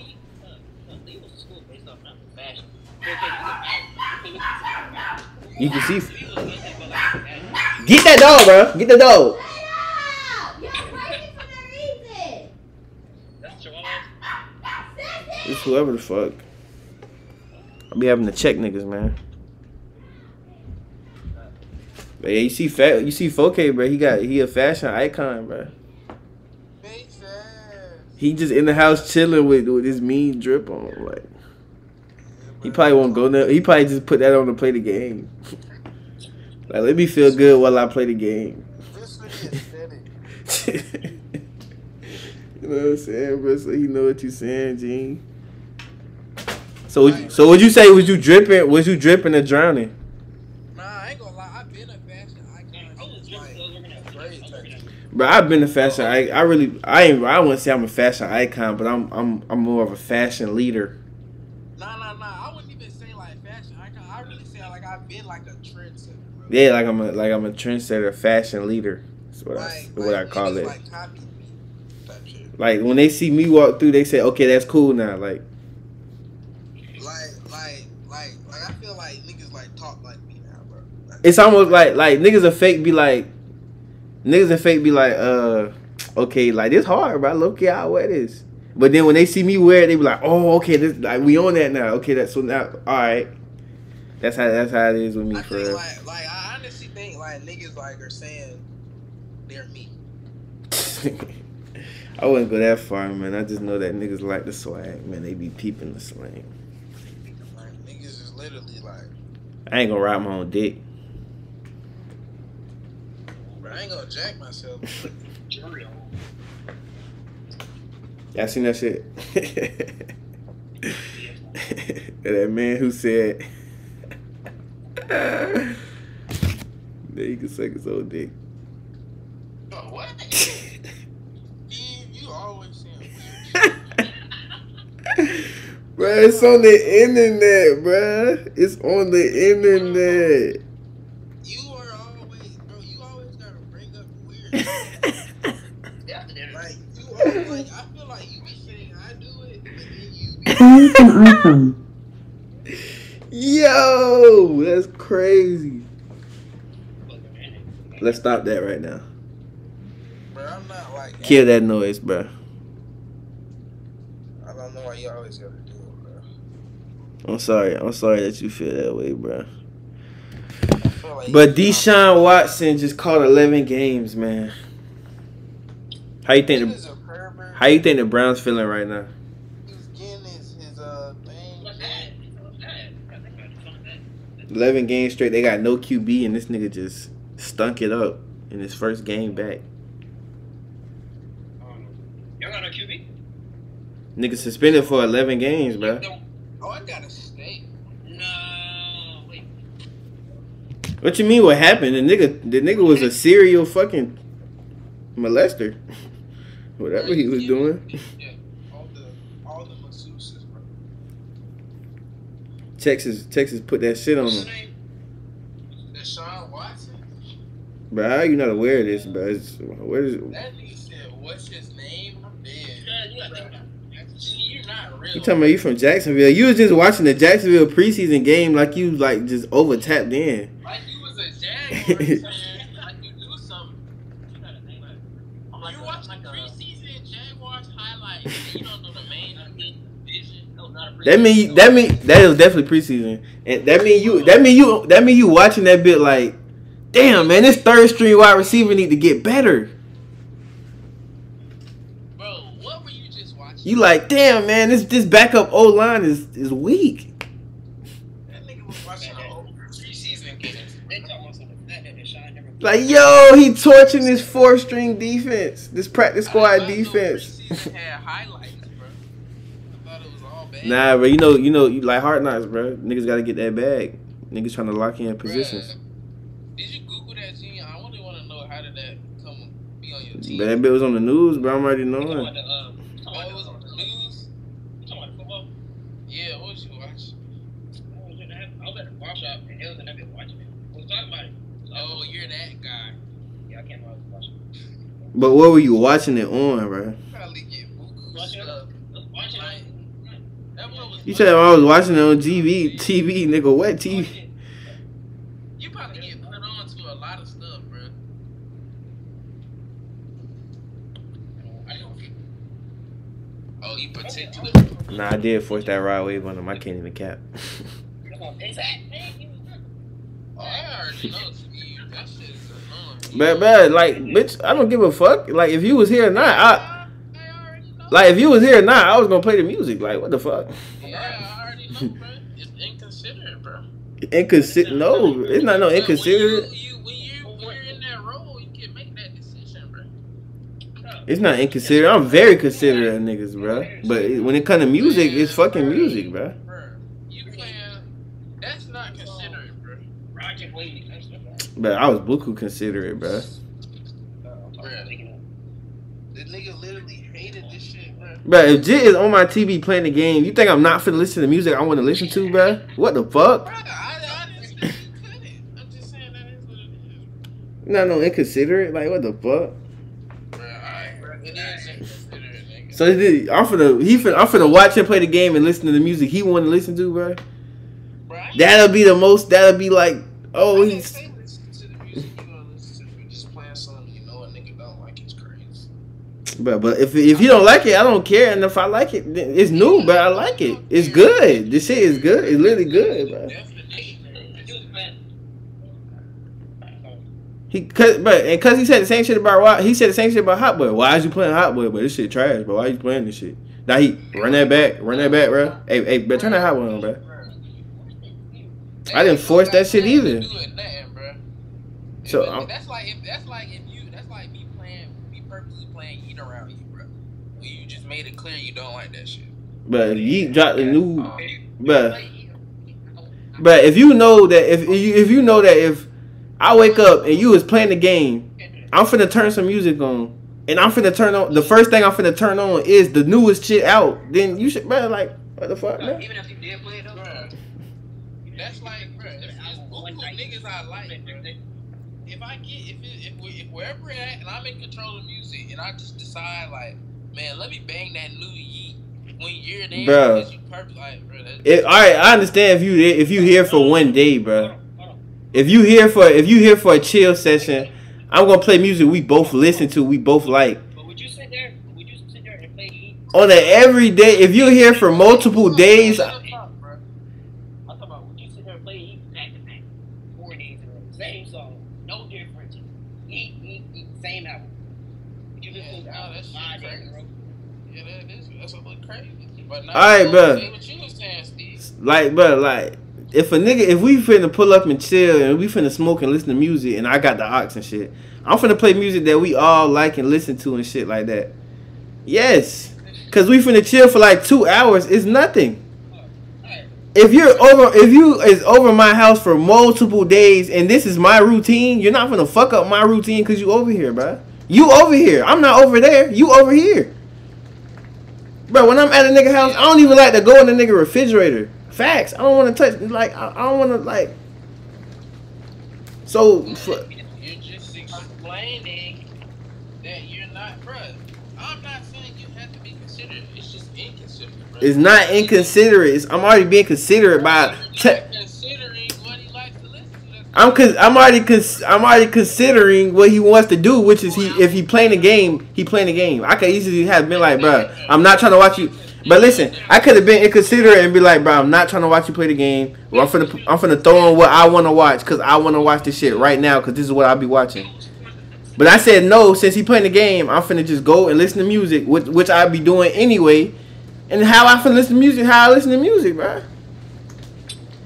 You can see. Get that dog, bro. Get the dog. Get ready for the reason. It's whoever the fuck. I'll be having to check niggas, man. But yeah, you see fat. You see 4K, bro. He got he a fashion icon, bro. He just in the house chilling with with his mean drip on. Like he probably won't go there. He probably just put that on to play the game. like let me feel good while I play the game. This would be aesthetic. you know what I'm saying, bro? So you know what you saying, Gene. So would so would you say was you dripping? Was you dripping or drowning? Nah, I ain't gonna lie. I've been a fashion icon since like grade type shit. Bro, I've been a fashion. I I really I ain't I wouldn't say I'm a fashion icon, but I'm I'm I'm more of a fashion leader. Nah, nah, nah. I wouldn't even say like fashion icon. I really say like I've been like a trendsetter, bro. Yeah, like I'm a like I'm a trendsetter, fashion leader. That's what I Like, what I call it. Like copy me type shit. Like when they see me walk through, they say, "Okay, that's cool now." Like Like, like, like, like I feel like niggas like talk like me now, bro. Like, it's almost like like niggas a fake be like niggas a fake be like, uh, okay, like this hard, bro. Look at how wear this. But then when they see me wear it, they be like, "Oh, okay, this like we on that now." Okay, that's so now, all right. That's how that's how it is with me I for real. like, like I like niggas like are saying they're me. I wouldn't go that far, man. I just know that niggas like the swag, man. They be peeping the slang. Like niggas is literally like, I ain't gonna ride my own dick. bro, I ain't gonna jack myself. Y'all seen that shit? that man who said that he could suck his own dick. Oh, what? Steve, you always saying weird. Bruh, it's on the internet, bruh. It's on the internet. You are always, bro. You always gotta bring up weird. shit. After that, like you always, like I feel like you be saying I do it, but then you be. Try an. Yo, that's crazy. Let's stop that right now. Bro, I'm not like. Kill that noise, bruh. I don't know why you always gotta do it, bro. I'm sorry. I'm sorry that you feel that way, bro. Like But Deshaun Watson just caught 11 games, man. How you think? The, how you think the Browns feeling right now? He was getting his, his uh thing. what's that? What's that? I think I saw that. 11 games straight. They got no QB, and this nigga just stunk it up in his first game back. Um, y'all got no QB? Nigga suspended for 11 games, bro. Oh, I gotta stay. No, wait. What you mean? What happened? The nigga, the nigga was a serial fucking molester. Whatever he was doing. Yeah, all the all the masseuses, bro. Texas, Texas put that shit on him. name? Deshaun Watson. Bro, how you not aware of this, bro? It's, where is, That nigga said, "What's his name?" I'm dead. Yeah, you gotta think about you're not real. You talking about you from Jacksonville? You was just watching the Jacksonville preseason game like you like just over tapped in. like you was a Jaguars fan. Like you knew something. You gotta think about it. I'm like you watched like the preseason Jaguars highlights. and you don't know the main division. No, not a That mean that mean that is definitely preseason, and that mean you that mean you that mean you watching that bit like, damn man, this third string wide receiver need to get better. Bro, what were you just watching? You like, damn man, this this backup O line is is weak. that nigga was watching preseason game. They talking about something that that Deshaun never. Like yo, he torching this four string defense, this practice squad defense. had highlights, bro. I thought it was all bad. Nah, bro, you know you know you like hard knocks, bro. Niggas got to get that bag. Niggas trying to lock in positions. Bruh, Did you Google that, Gene? I really want to know how did that come be on your team? But that bit was on the news, bro. I'm already You talking knowing. about the, uh, you talking Oh, it was on the news. You talking about the football? Yeah, what was you watching? I was, in I was at the bar shop and Hills and that bit watching it. We was talking about it. Oh, you're that guy. Yeah, I can't remember what I was watching. But what were you watching it on, bro? Probably get buku stuff. I was watching Like, it. that one was. You said I was watching it on TV, TV, nigga. What TV? You probably get put on to a lot of stuff, bro. Oh, you particular? Nah, I did force that Rod Wave on him. I can't even cap. I already know. Steve. That shit is annoying. but, but, like, bitch, I don't give a fuck. Like, if you was here or not, I I already know. like if you was here or not, I was gonna play the music. Like, what the fuck? Yeah, I already know, bro. It's inconsiderate, bro. Inconsiderate? No, it's not no inconsiderate. It's not inconsiderate. I'm very considerate of niggas, bro. But when it comes to music, it's fucking music, bro. But I was buku considerate, bro. Bruh. The nigga literally hated this shit, bro. If Jit is on my TV playing the game, you think I'm not finna listen to music I want to listen to, bro? What the fuck? Not no inconsiderate. Like what the fuck? So he- I'm finna he finna I'm finna watch him play the game and listen to the music he want to listen to, bro. That'll be the most. That'll be like, oh, I he's. say listen to the music you gonna listen to. You just playing something you know a nigga don't like is crazy. But but if if you don't like it, I don't care. And if I like it, it's new, but I like it. It's good. This shit is good. It's really good, bro. He cause but and cause he said the same shit about why he said the same shit about Hot Boy. Why is you playing Hot Boy? But this shit trash, bro. Why you playing this shit? Now he run that back, run that back, bro. Hey, hey, bro, turn that Hot Boy on, bro. I didn't force that shit either. Doing nothing, bro. So, I'm- that's like if that's like if you that's like me playing me purposely playing heat around you, bro. You just made it clear you don't like that shit. But if you drop the new, Um, but but if you know that if you if you know that if I wake up and you was playing the game, I'm finna turn some music on. And I'm finna turn on the first thing I'm finna turn on is the newest shit out. Then you should, bro. Like what the fuck, man? Even if you did play it though, Bruh. That's like, bro. If it's buku niggas I like, bro. If I get if it, if we if wherever it at and I'm in control of music and I just decide like, man, let me bang that new yeet when you're there Bruh. because you purpose like, bro. It, all right, I understand if you if you here for one day, bro. If you here for if you here for a chill session, I'm gonna play music we both listen to, we both like. but would you sit there? Would you sit there and play Heat? On an everyday, if you're here for multiple days, I'm about would you sit there and play Heat back to back, four days in a row, same song, no difference. Heat, Heat, Heat, same album. Would you listen to the Yeah, that's five shit days in a row? yeah, that is a little crazy. But now, Alright, you bruh. Say what you was saying, Steve. like, but like, if a nigga, if we finna pull up and chill and we finna smoke and listen to music, and I got the ox and shit, I'm finna play music that we all like and listen to and shit like that. Yes, cause we finna chill for like two hours. It's nothing. If you're over, if you is over my house for multiple days and this is my routine, you're not gonna fuck up my routine because you over here, bruh. You over here. I'm not over there. You over here. Bro, when I'm at a nigga house, I don't even like to go in the nigga refrigerator. Facts. I don't want to touch. Like I, I don't want to like. So for, You're just explaining that you're not. I'm not saying you have to be considerate. It's just inconsiderate, it's not inconsiderate. It's, I'm already being considerate by. Te- considering what he likes to listen to. I'm cause I'm already cons- I'm already considering what he wants to do, which is he if he playing the game, he playing the game. I could easily have been like, bro, I'm not trying to watch you. But listen, I could have been inconsiderate and be like, bro, I'm not trying to watch you play the game. Or I'm finna I'm finna throw on what I want to watch because I want to watch this shit right now because this is what I'll be watching. But I said no, since he playing the game, I'm finna just go and listen to music, which which I'd be doing anyway. And how I finna listen to music, how I listen to music, bro.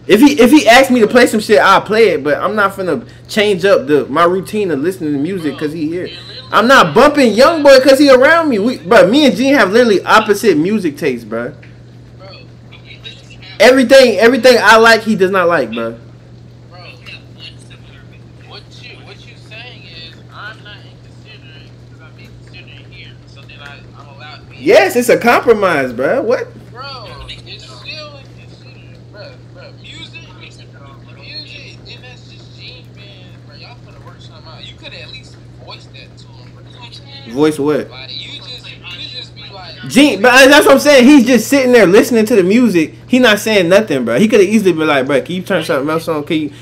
If he if he asked me to play some shit, I'll play it. But I'm not finna change up the my routine of listening to music because he here. I'm not bumping young boy because he around me. We, but me and Gene have literally opposite music tastes, bro. Everything everything I like, he does not like, bro. Yes, it's a compromise, bro. What? Bro, it's still inconsiderate, bro. Bro, music, music, and that's just Gene, man. Bro, y'all could have worked something out. You could have at least voiced that to him, bro. You know what I'm saying? Voice what? Like you just you just be like. Gene, but uh, that's what I'm saying. He's just sitting there listening to the music. He not saying nothing, bro. He could have easily been like, bro, can you turn something else on? Can you?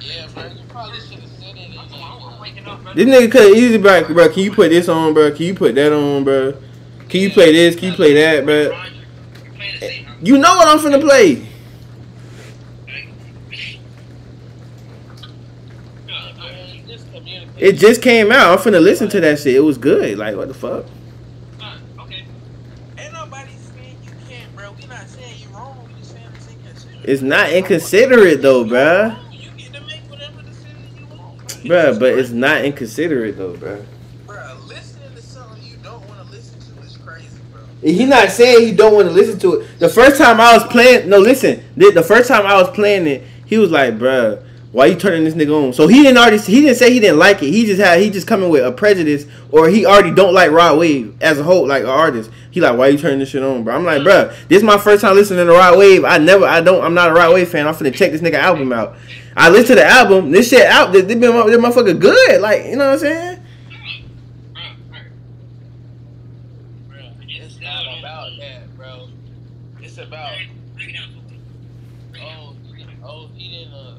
Yeah, bro. You probably should have said it. again. This nigga could have easily be like, bro, can you put this on, bro? Can you put that on, bro? Can you play this? Can you play that, bro? Eh, you know what I'm finna play. Man, just communicate. It just came out. I'm finna listen to that shit. It was good. Like, what the fuck? Uh, Ain't nobody saying you can't, bro. We not saying you wrong. We just saying it's inconsiderate. It's not inconsiderate though, bruh. You get to make whatever decision you want, bro. Bruh, but it's not inconsiderate though, bruh. Bro, listening to something you don't want to listen to is crazy, bro. He not saying he don't want to listen to it. The first time I was playing, no, listen. The, the first time I was playing it, He was like, bruh, why you turning this nigga on? So he didn't already. He didn't say he didn't like it. He just had. He just coming with a prejudice, or he already don't like Rod Wave as a whole, like an artist. He like, why you turning this shit on, bro? I'm like, bruh, this is my first time listening to Rod Wave. I never. I don't. I'm not a Rod Wave fan. I'm finna check this nigga album out. I listen to the album. This shit out. This, this been this motherfucker good. Like you know what I'm saying? It's not about that, bro. It's about oh, oh, he didn't, uh,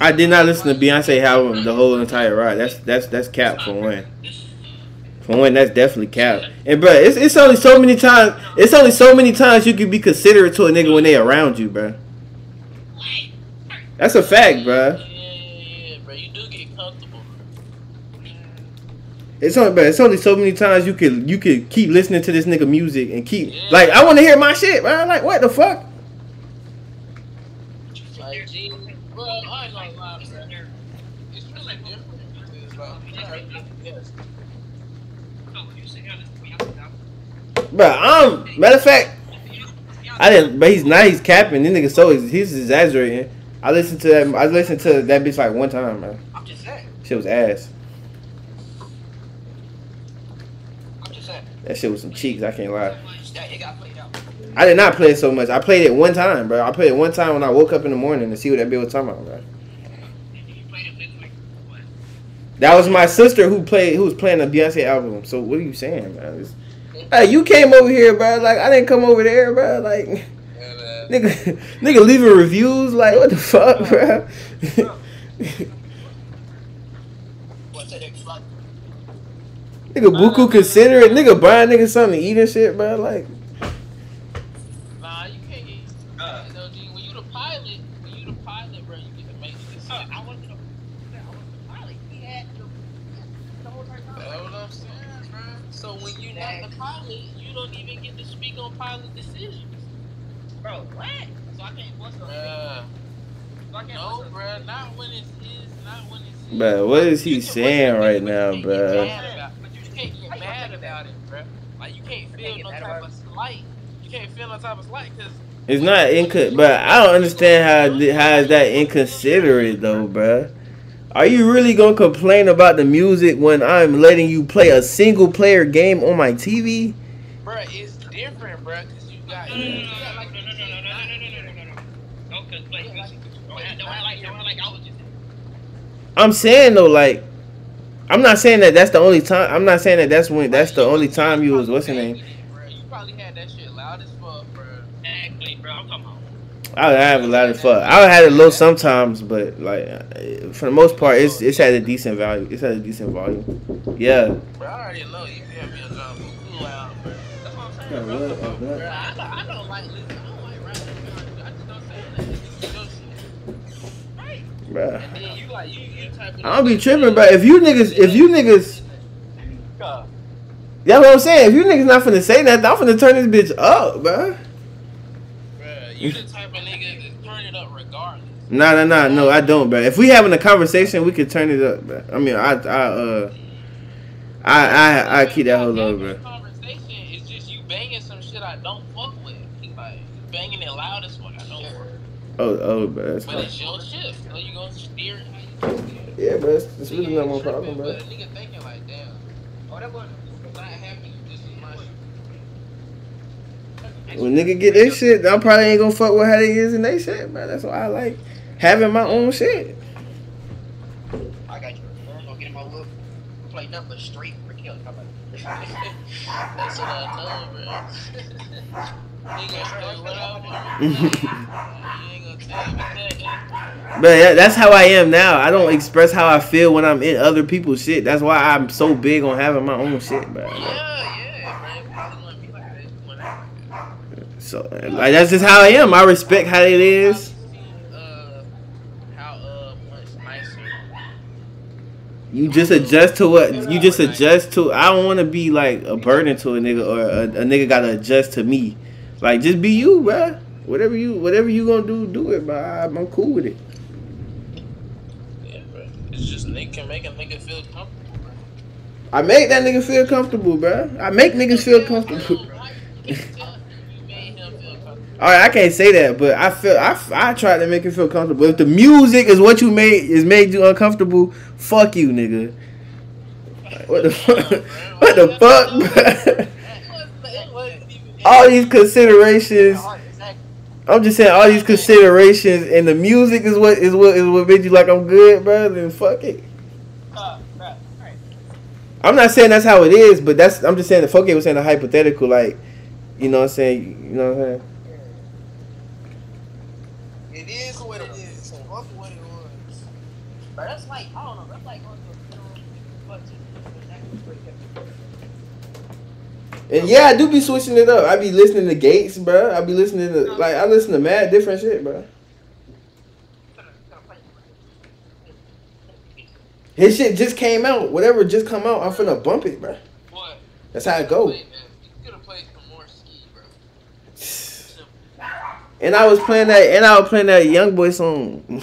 I did not listen to Beyonce album the whole entire ride. That's that's that's cap for one. For one, that's definitely cap. And bro, it's it's only so many times. It's only so many times you can be considerate to a nigga when they around you, bro. That's a fact, bro. Yeah, yeah, yeah, bro. You do get comfortable. It's only, bro, it's only so many times you could you could keep listening to this nigga music and keep like I want to hear my shit, bro. Like what the fuck? Like, G, bro, I ain't gonna lie, bro. It's really different. It's like, yes. Bro, I'm matter of fact, I didn't. But he's not. He's capping. This nigga so he's exaggerating. I listened to that. I listened to that bitch like one time, man. I'm just saying. Shit was ass. I'm just saying. That shit was some cheeks. I can't lie. Yeah, it got played out. I did not play it so much. I played it one time, bro. I played it one time when I woke up in the morning to see what that bitch was talking about, bro. You played it with like what? That was my sister who played, who was playing the Beyonce album. So what are you saying, man? It's- hey, you came over here, bro. Like I didn't come over there, bro. Like Yeah, nigga, nigga leaving reviews. Like what the fuck, bro? Nigga, buku consider it. Nigga buying nigga something to eat and shit, bro. Like Nah, you can't get. Uh. no, G, when you the pilot, when you the pilot, bro, you get to make the decision. uh, I wasn't a, I wasn't a pilot. He had the, the whole entire That's time. what I'm saying, bro. So when you not the pilot, you don't even get to speak on pilot decisions. Bro, what? So I can't bust up. Uh, So I can't no, bro, not when it's his, not when it's his. Bro, what is he saying right now, but you can't bro? get mad about- But you can't get mad about it, bro. Like you can't feel no type of slight. You can't feel no type of slight because It's not inco, but I don't understand how how is that inconsiderate though, bruh. Are you really gonna complain about the music when I'm letting you play a single player game on my TV? bro, it's different, bro. Because you got, you got like I'm saying though, like, I'm not saying that that's the only time. I'm not saying that that's when that's the only time you was what's your name. You probably had that shit loud as fuck, bro. Exactly, bro. I'm talking about. I would have a lot of fuck. I would have it low sometimes, but like for the most part, it's it's at a decent value. It's at a decent volume. Yeah. Bro, I already know you feel me a drum too loud, bro. That's what I'm saying, bro. what- what- Bro, I, don't- I don't like listening. Of I don't be tripping, but if you niggas, if you niggas, that's what I'm saying. If you niggas not finna say nothing, I'm finna turn this bitch up, bruh. Bruh, you the type of nigga that turn it up regardless. Nah, nah, nah, no, I don't, bruh. If we having a conversation, we could turn it up, bruh. I mean, I, I, uh, I, I, I keep that whole low, bruh. Conversation is just you banging some shit I don't fuck with. Like banging it loud as fuck. I don't. Oh, oh, bruh. That's But it's your shit. So you gonna steer it how you gonna steer it. Yeah, bruh. It's, it's really Nigga not my problem, bro. nigga thinking like, damn, Oh, that was. not happening. This is my shit. When nigga get their shit, I probably ain't gonna fuck with how they is in they shit, bruh. That's why I like having my own shit. I got you. I'm gonna get in my look. Play nothing but straight for killing. How about it? That's what I know, bro. Nigga straight whatever. You ain't gonna tell me that. But that's how I am now. I don't express how I feel when I'm in other people's shit. That's why I'm so big on having my own shit, bruh. Yeah, yeah, bro. You probably wanna be like that. You wanna act like that. So like that's just how I am. I respect how it is. How much nicer You just adjust to what you just adjust to. I don't want to be like a burden to a nigga or a, a nigga gotta adjust to me. Like just be you, bruh. Whatever you whatever you gonna do, do it, bruh. I'm, I'm cool with it. Yeah, bro. It's just nigga can make a nigga feel comfortable, bro. I make that nigga feel comfortable, bro. I make niggas feel comfortable. You made him feel comfortable. All right, I can't say that, but I feel I, I tried to make it feel comfortable. If the music is what you made is made you uncomfortable, fuck you, nigga. Like, what the fuck? What the fuck, bruh? It wasn't- it wasn't even- All these considerations. I'm just saying all these considerations and the music is what is what is what made you like I'm good, bro. Then fuck it. I'm not saying that's how it is, but that's I'm just saying the fuck it was saying a hypothetical, like, you know what I'm saying, you know what I'm saying. It is what it is. Fuck what it was. But that's like, I don't know, that's like going to a funeral, but just And yeah, I do be switching it up. I be listening to Gates, bro. I be listening to like I listen to mad different shit, bro. His shit just came out. Whatever just come out, I'm finna bump it, bro. What? That's how it go. Wait, man. You could have played some more ski, bro. Simple. And I was playing that, and I was playing that Young Boy song. You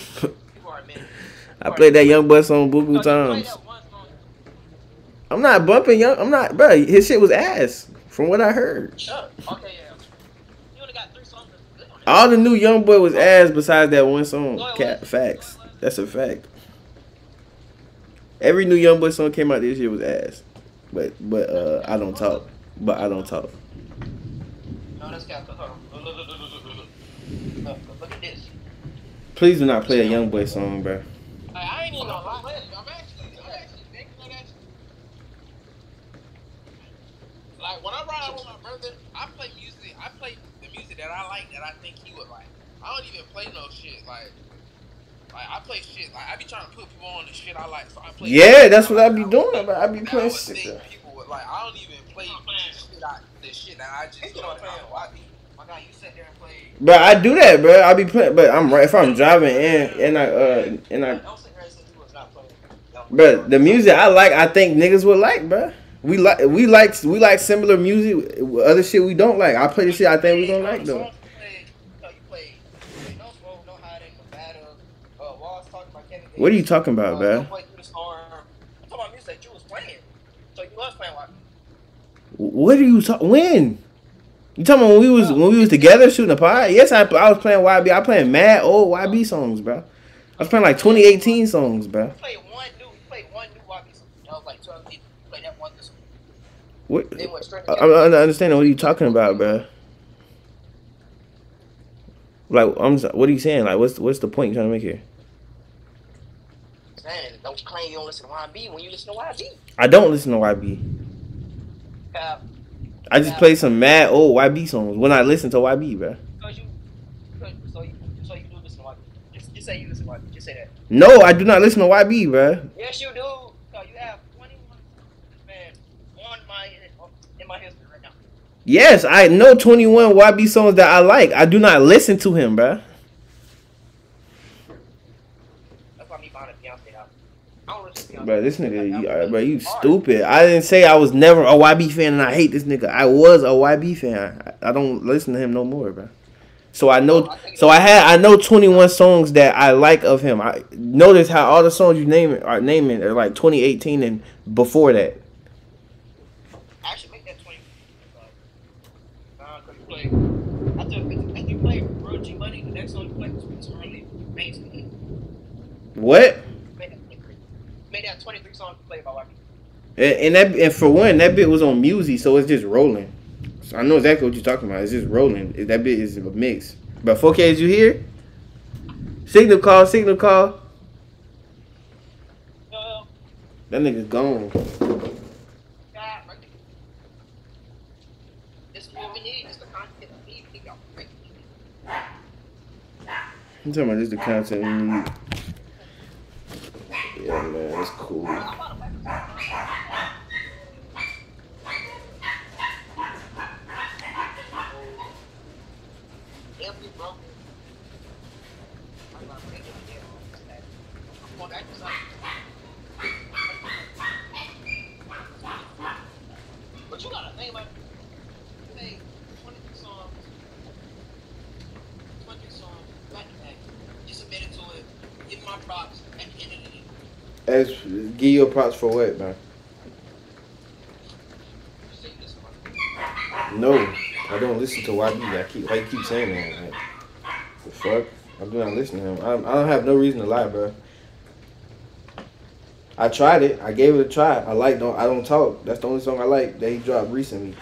are a man. I played that Young Boy song buku times. I'm not bumping Young. I'm not, bro. His shit was ass, from what I heard. Okay, yeah. You only got three songs. All the new Young Boy was ass besides that one song. Cat facts. That's a fact. Every new Young Boy song came out this year was ass. But but uh I don't talk. But I don't talk. No, that's got. Look at this. Please do not play a Young Boy song, bro. I ain't even gonna lie. I'm actually, I'm actually thinking of that shit. Like, when I ride out with my brother, I play music. I play the music that I like that I think he would like. I don't even play no shit like. Like I play shit like I be trying to put people on the shit I like, so I play. Yeah, that's what I be doing, bro. I be That playing would shit. people would like. I don't even play shit. I, the shit that I just You know know that I what. My God, you sit there and play. Bro, I do that, bro. I be playing, but I'm right if I'm driving and and I uh and I, Don't sit there and say you was not playing. bro. The music I like, I think niggas would like, bro. We like we like we like similar music. Other shit we don't like. I play the shit I think we don't like though. No, you played. No smoke, no hiding, no battle. Uh, Walls talking about Kevin What are you talking about, uh, bro? No play through the storm. I'm talking about music that you was playing. So you was playing what? What are you talking? When? You talking about when we was when we was together shooting a pod? Yes, I I was playing YB. I playing mad old YB songs, bro. I was playing like 2018 songs, bro. Played one new. Played one new Wabi song. That was like 12 You played that one this What? They went I- to I'm not understanding what are you talking about, bro. Like I'm, what are you saying? Like, what's what's the point you trying to make here? Man, don't claim you don't listen to YB when you listen to YB. I don't listen to YB. Cap. I just play some mad old YB songs when I listen to YB, bro. You, cause, so you, so you do listen to YB. Just, just say you listen to YB. Just say that. No, I do not listen to YB, bro. Yes, you do. So you have 21 man on my in my history right now. Yes, I know 21 YB songs that I like. I do not listen to him, bro. That's why me buying a Beyonce album. I don't listen to Beyonce. Bro, this nigga, you, uh, bro, you stupid. I didn't say I was never a YB fan and I hate this nigga. I was a YB fan. I, I don't listen to him no more, bro. So I know, so I had, I know 21 songs that I like of him. I notice how all the songs you name are naming are like 2018 and before that. I should make that 20. Nah, cause you play. I took, if you play Real G Money, the next song you play mainstream. What? Made that 23. Made that 23 songs you play by YB. And, and that, and for one, that bit was on Music, so it's just rolling. So I know exactly what you're talking about. It's just rolling. That bit is a mix. But 4K, is you here? Signal call, signal call. No, That nigga's gone. God, right there. This is what we need. The content we need. We got great. I'm talking about this the content we need. Yeah, man, that's cool. Every bro. I'm not ready to get on this. I'm going back to something. As give you a props for what, man? No, I don't listen to YB. I keep why you keep saying that? Like, the fuck? I do not listen to him. I, I don't have no reason to lie, bro. I tried it. I gave it a try. I like don't I don't talk. That's the only song I like that he dropped recently.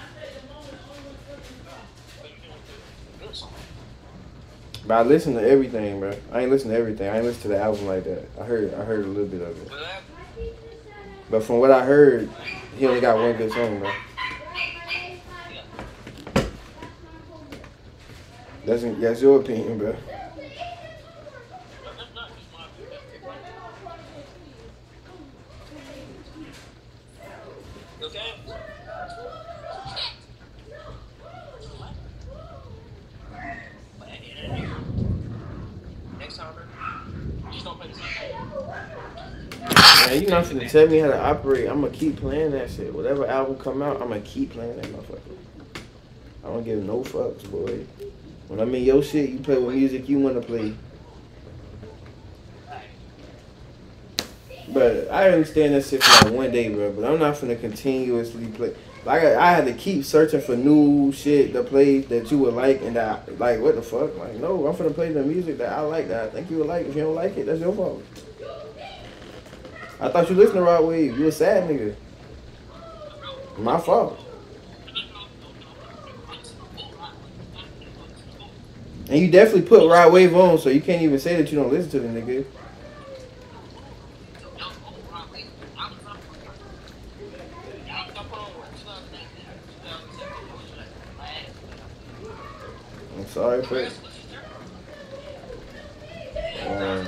But I listen to everything, bro. I ain't listen to everything. I ain't listen to the album like that. I heard I heard a little bit of it. But from what I heard, he only got one good song, bro. That's that's your opinion, bro. Okay. Next time, bro, just don't play the same. Man, you not finna tell me how to operate. I'm gonna keep playing that shit. Whatever album come out, I'm gonna keep playing that motherfucker. I don't give no fucks, boy. When I'm in your shit, you play what music you wanna play. But I understand that shit for like one day, bro. But I'm not finna continuously play. Like I, I had to keep searching for new shit to play that you would like, and that like what the fuck? Like no, I'm finna play the music that I like that I think you would like. If you don't like it, that's your fault. I thought you listened to Rod Wave. You a sad nigga. My fault. And you definitely put Rod Wave on, so you can't even say that you don't listen to the nigga. I'm sorry for. Um,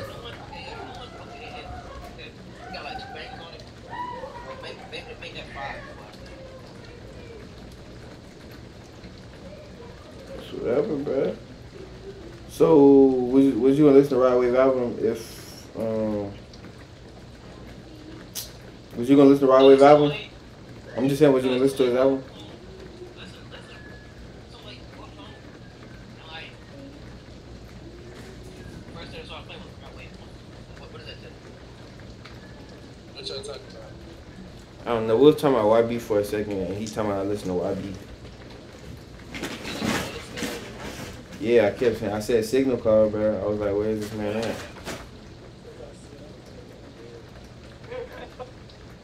it's whatever, bro. So, was, was you gonna listen to Rod Wave album if, um, was you gonna listen to Rod Wave album? I'm just saying, was you gonna listen to his album? What y'all talking? I don't know. We was talking about YB for a second, and he talking about I listen to YB. Yeah, I kept saying, I said signal call, bro. I was like, where is this man at? It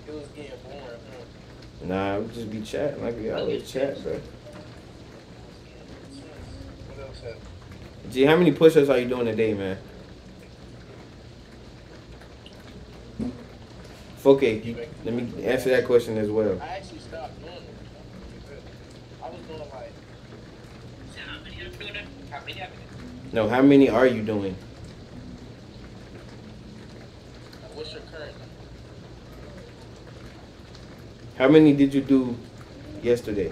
was getting boring. huh? Nah, we just be chatting like we always chat, bro. What else happened? G, how many push-ups are you doing a day, man? Okay, let me answer that question as well. I actually stopped doing it. I was doing like. How many have been How many have been No, how many are you doing? What's your current? How many did you do yesterday?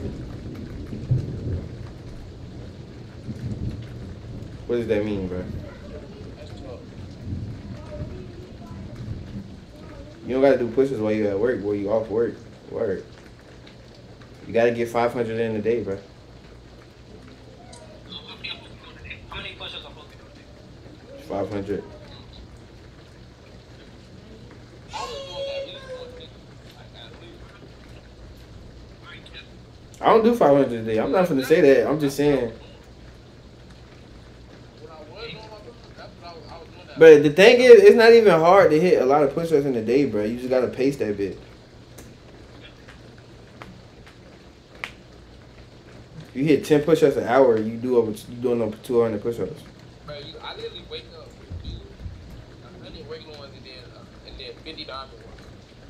What does that mean, bro? You don't gotta do pushes while you at work, while you off work. Work. You gotta get 500 in a day, bro. 500. I don't do 500 a day. I'm not going to say that. I'm just saying. But the thing is, it's not even hard to hit a lot of push-ups in a day, bro. You just got to pace that bit. You hit 10 push-ups an hour, you do over you doing over 200 push-ups. Bro, you, I literally wake up, do a hundred regular ones and then uh, and then fifty diamond ones.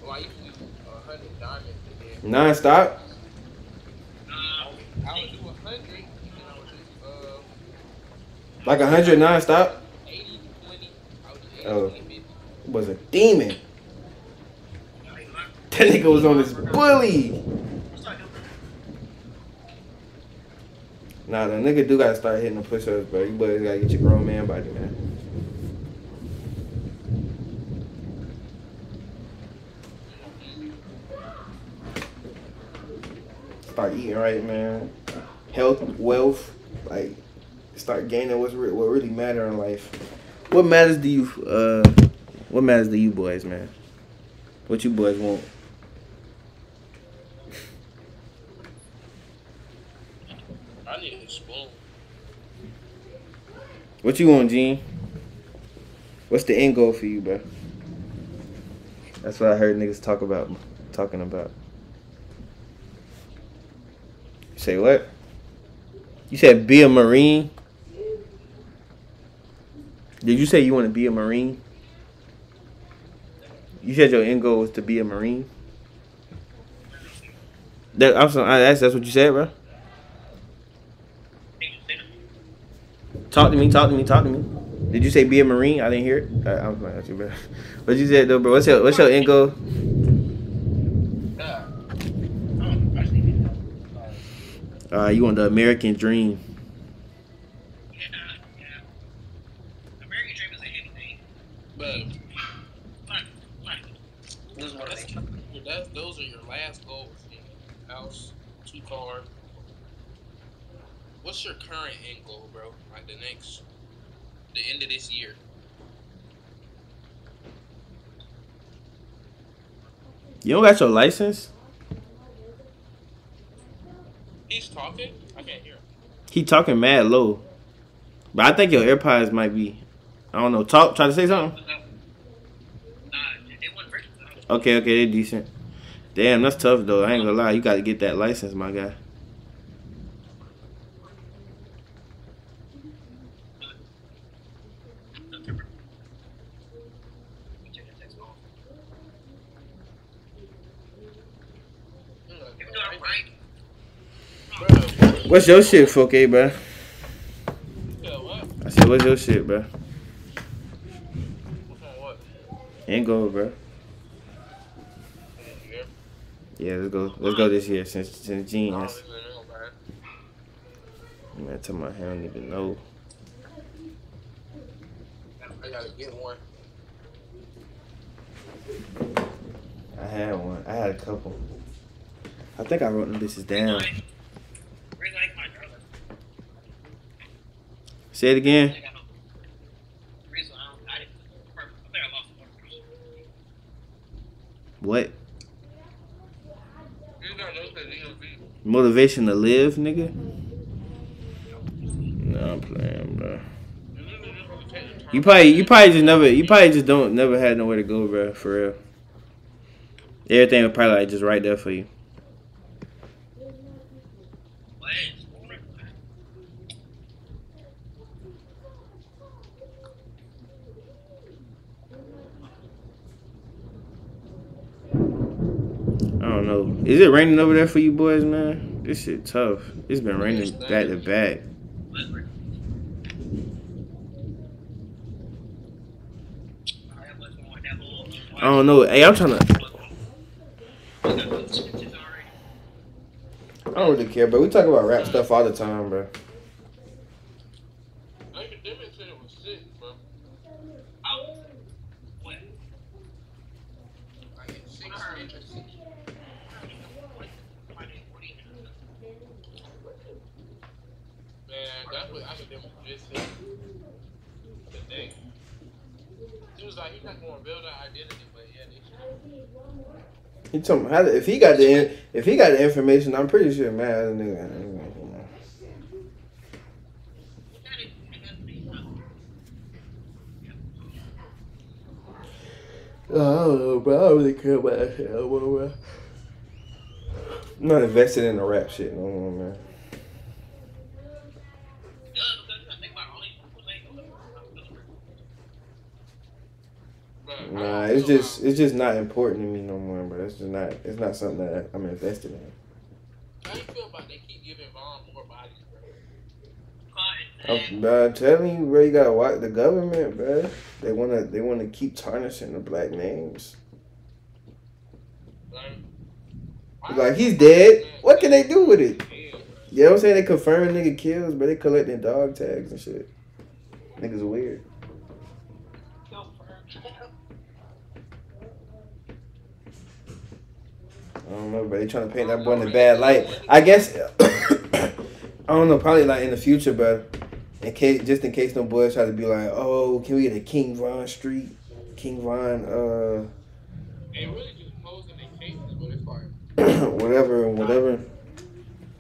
Well, I usually do a hundred diamonds and then Non-stop. I would do a hundred and then I would do uh Like 100 non-stop. eighty to twenty. I would do 80 Oh. 20, Was a demon. That nigga was on his bully. Nah, the nigga do gotta start hitting the push-ups, bro. You boys gotta get your grown man body, man. Start eating right, man. Health, wealth, like start gaining what's re- what really matter in life. What matters to you? Uh, what matters to you, boys, man? What you boys want? I need a spoon. What you want, Gene? What's the end goal for you, bro? That's what I heard niggas talk about, talking about. Say what? You said be a marine. Did you say you want to be a marine? You said your end goal was to be a marine. That I'm sorry, I asked. That's what you said, bro. Talk to me. Talk to me. Talk to me. Did you say be a marine? I didn't hear it. I, I'm not you, bro. What you said though, bro? What's your What's your end goal? Yeah. I just need to- Uh, you want the American dream? Yeah, yeah. American dream is anything. But Fine, fine. Lose more that's, thing. that's, those are your last goals. man. House, two cars. What's your current end goal, bro? Like the next, the end of this year. You don't got your license? He's talking. I can't hear him. He talking mad low, but I think your AirPods might be. I don't know. Talk. Try to say something. Nah, it wasn't breaking. Okay, okay, they're decent. Damn, that's tough though. I ain't gonna lie. You got to get that license, my guy. Even though I'm right, Bro, What's your shit, Foke, bro? yeah, what? I said, what's your shit, bro? What's on what? Ain't go, bro. Yeah. Let's go. Let's go this year since since Gene don't has. even know, man. Man, tell my I don't even know. I gotta get one. I had one. I had a couple. I think I wrote them bitches down. really like my brother. Say it again. I think I know. The reason I don't, I didn't, I think I lost one person. What? You got those that DMV. Motivation to live, nigga? No, I'm playing, bro. You literally just want to take the time. You probably, you probably just never, you probably just don't, never had nowhere to go, bro. For real. Everything was probably like just right there for you. What? I don't know. Is it raining over there for you boys, man? This shit tough. It's been raining back to back. I don't know. Hey, I'm trying to. I don't really care, but we talk about rap stuff all the time, bro. Academic said it was sick, bro. Like it's six inches. Man, that's what academic just said today. He was like, he's not going to build an identity, but yeah, they should. He told me how if he got the if he got the information, I'm pretty sure man, that nigga. I don't know, bro. I don't really care about that shit. I'm not invested in the rap shit no more, man. But Nah, it's feel just it's just not important to me no more, bro. It's just not it's not something that I'm invested in. How do you feel about they keep giving Von more bodies, bro? I'm, bro, I'm telling you, bro, you gotta watch the government, bro. They wanna they wanna keep tarnishing the black names. Like, Like he's dead. What can they do with it? Yeah. You know I'm saying? They confirming nigga kills, but they collecting dog tags and shit. Niggas weird. I don't know, but they trying to paint that boy in a bad light. I guess I don't know, probably like in the future, but in case just in case no boys try to be like, oh, can we get a King Von Street, King Von, uh, They really just whatever, whatever.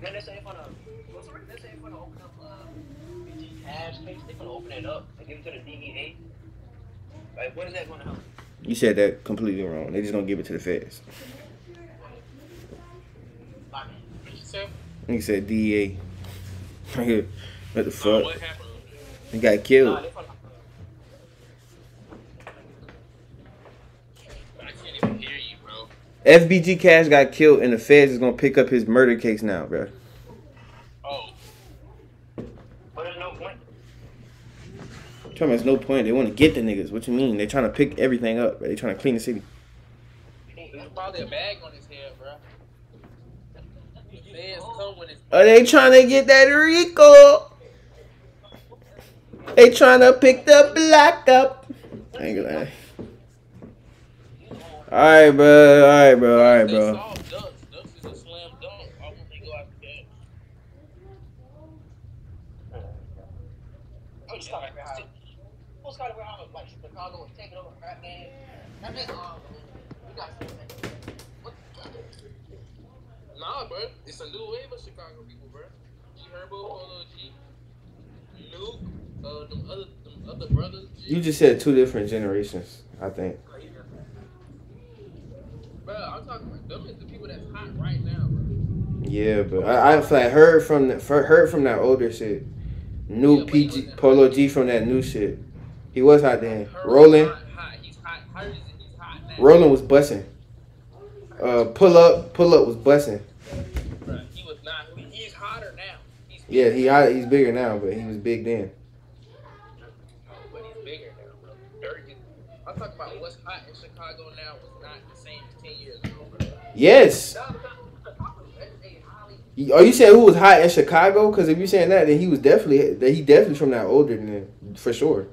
Then they say for the, what's the they say for the open up, uh, BG case, they gonna open it up and give it to the DEA. Like, what is that gonna help? You said that completely wrong. They just don't give it to the feds. Like, what you He said DEA. what the Uh, fuck? what? He got killed. they for the, I can't even hear you. FBG Cash got killed, and the feds is gonna pick up his murder case now, bro. Oh, but there's no point. There's no point. They want to get the niggas. What you mean? They trying to pick everything up. Bro. They trying to clean the city. there's probably a bag on his head, bro. The feds come when it's Are they trying to get that Rico? They trying to pick the black up. I ain't gonna lie. All right, bro. All right, bro. All right, They bro. saw Ducks. Ducks is a slam dunk. Why won't they go after that? I'm just talking about how, what's kind of where I'm like Chicago was taking over rap game. That meant, um, we got what Nah, bro. It's a new wave of Chicago people, bro. G Herbo, Polo G, Nuke, uh, them other, them other brothers. G. You just said two different generations. I think. Bro, I'm talking about them is the people that's hot right now, bro. Yeah, but I, I like heard from the, heard from that older shit. New Yeah, PG Polo G from that new shit. He was hot then. Rolling, Hot, hot. He's hot. Hers is he's hot now. Rolling was bussing. Uh, pull up, pull up was bussing. Bro, he was not. He's hotter now. He's Yeah, he he's bigger now, but he was big then. but he's bigger now, bro. Durk is. I'm talking about what's hot in Chicago now was not the same as ten years ago, bro. Yes. Are you saying who was hot in Chicago? Because if you're saying that, then he was definitely that he definitely from that older than for sure.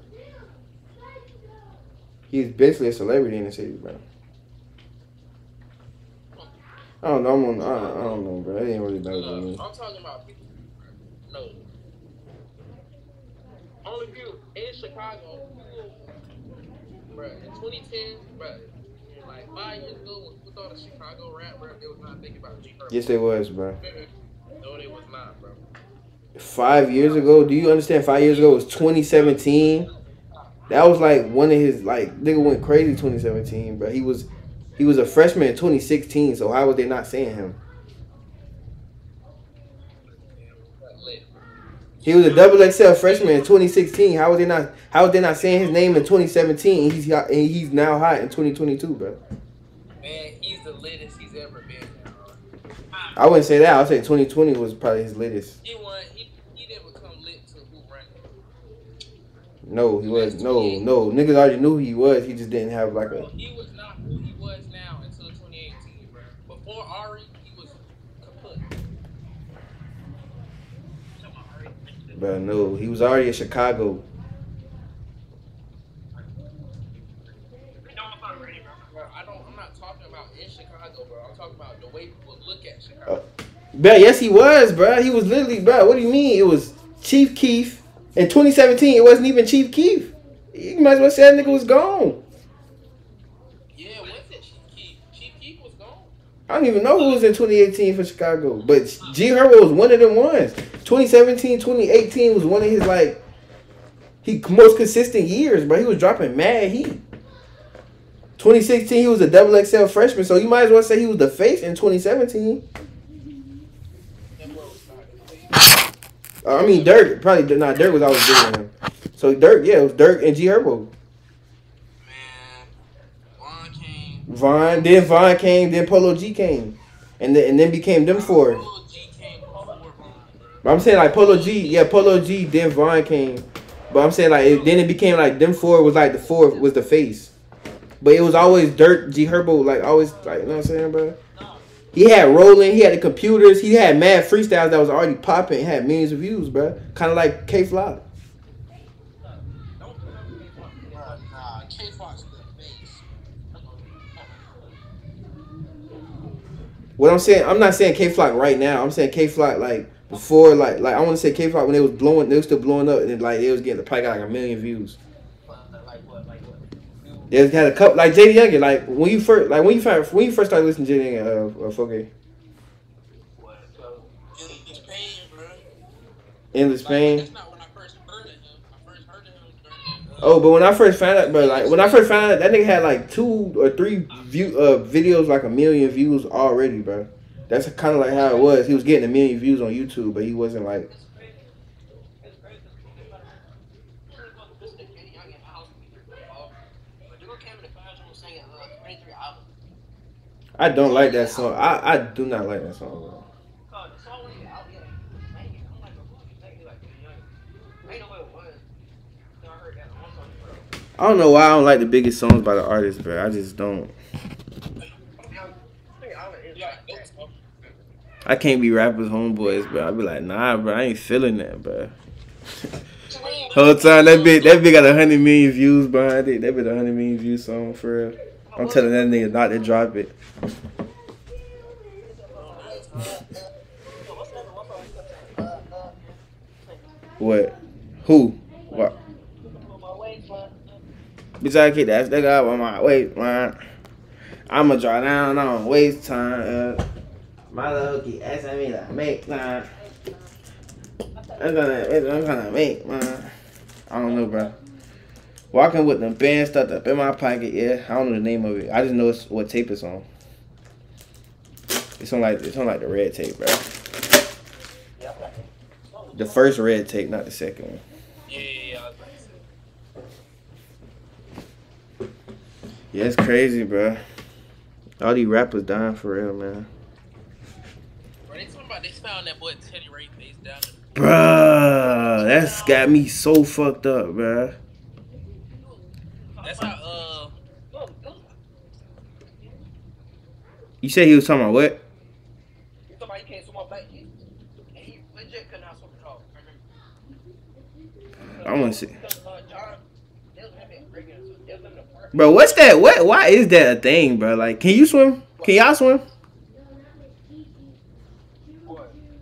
He's basically a celebrity in the city, bro. I don't know. I'm on. I, I don't know, bro. It ain't really No. I'm talking about people. No. Only you in Chicago, bro. In 2010, bro, like five years ago, when people thought of Chicago rap, bro, they was not thinking about G Herbo. Yes, they was, bro. No, they was not, bro. Five years ago, do you understand? Five years ago was 2017. That was like one of his like nigga went crazy 2017, but He was he was a freshman in 2016. So how was they not saying him? But lit. He was a double XL freshman in 2016. How was they not? How was they not saying his name in 2017? And he's hot, and he's now hot in 2022, bro. Man, he's the latest he's ever been. I wouldn't say that. I would say 2020 was probably his latest. He won. He, he didn't become lit to who ran. No, he was no no niggas already knew who he was. He just didn't have like Bro, a. he was not who he was now until 2018, bro. Before Ari, he was kaput. Bro, no, he was already in Chicago. Bro, I don't. I'm not talking about in Chicago, bro. I'm talking about the way people look at Chicago. Uh, but yes, he was, bro. He was literally, bro. What do you mean? It was Chief Keef in 2017. It wasn't even Chief Keef. You might as well say that nigga was gone. Yeah, when's it Chief Keef? Chief Keef was gone. I don't even know who was in 2018 for Chicago, but G Herbo was one of them ones. 2017, 2018 was one of his like he most consistent years, but He was dropping mad heat. 2016, he was a double XL freshman, so you might as well say he was the face in 2017. That boy was not. Uh, I mean, Durk probably not. Durk was always bigger than him. So Durk, yeah, it was Durk and G Herbo. Man, Von Von, then Von came, then Polo G came, and then and then became them four. Polo G came before Von, bro. But I'm saying like Polo G, yeah, Polo G, then Von came. But I'm saying like it, then it became like them four was like the four was the face. But it was always Dirt G Herbo, like always like you know what I'm saying, bro. He had rolling, he had the computers, he had mad freestyles that was already popping, had millions of views, bro. Kind of like K Flock. What I'm saying, I'm not saying K Flock right now. I'm saying K Flock like before, like like I want to say K Flock when they was blowing, they was still blowing up, and then, like they was getting probably got like a million views. Like what, like what? They had a couple like JD Younger, like when you first, like when you first, when you first started listening to JD Younger, uh, uh, 4K. Endless pain, bro. Endless pain. Oh, but when I first found out, but like when I first found out, that nigga had like two or three view uh videos, like a million views already, bro. That's kind of like how it was. He was getting a million views on YouTube, but he wasn't like. It's crazy. It's crazy. You want to listen to Kenny Young in my house when we were football, but you came in the classroom singing 23 album. I don't like that song. I I do not like that song. Bro. Cause the song when he out here, like, dang it, I'm like, bro, who you think? He like Kenny Young. Ain't know what it was. Then I heard that one song, bro. I don't know why I don't like the biggest songs by the artist, bro. I just don't. I can't be rappers homeboys, bro. I be like, nah, bro. I ain't feeling that, bro. Whole time that bitch, that bitch got a hundred million views behind it. That bitch a hundred million views song for real. I'm telling that nigga not to drop it. What? Who? What? Bitch, I keep that stick up on my waist, man. I'ma draw down on waist time. Uh, my little keep asking me to make time. I'm gonna, I'm gonna make man. I don't know, bro. Walking with the band stuck up in my pocket. Yeah, I don't know the name of it. I just know it's what tape it's on. It's on like it's on like the red tape, bro. The first red tape, not the second one. Yeah, yeah, yeah. I was about to say. Yeah, it's crazy, bro. All these rappers dying for real, man. Bro, they talking about they found that boy Teddy Ray face down Bruh, that's got me so fucked up, bruh. That's how uh You said he was talking about what? Somebody can't swim on Bro, what's that? What? Why is that a thing, bro? Like, can you swim? Can y'all swim?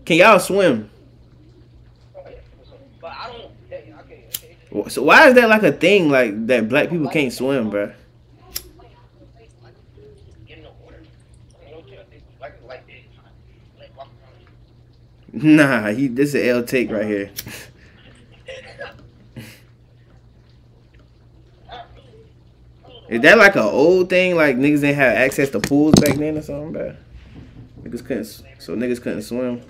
Can y'all swim? So why is that like a thing? Like that black people can't swim, bro? Nah, he. This is L take right here. Is that like an old thing? Like niggas didn't have access to pools back then or something, bro? Niggas couldn't. So niggas couldn't swim.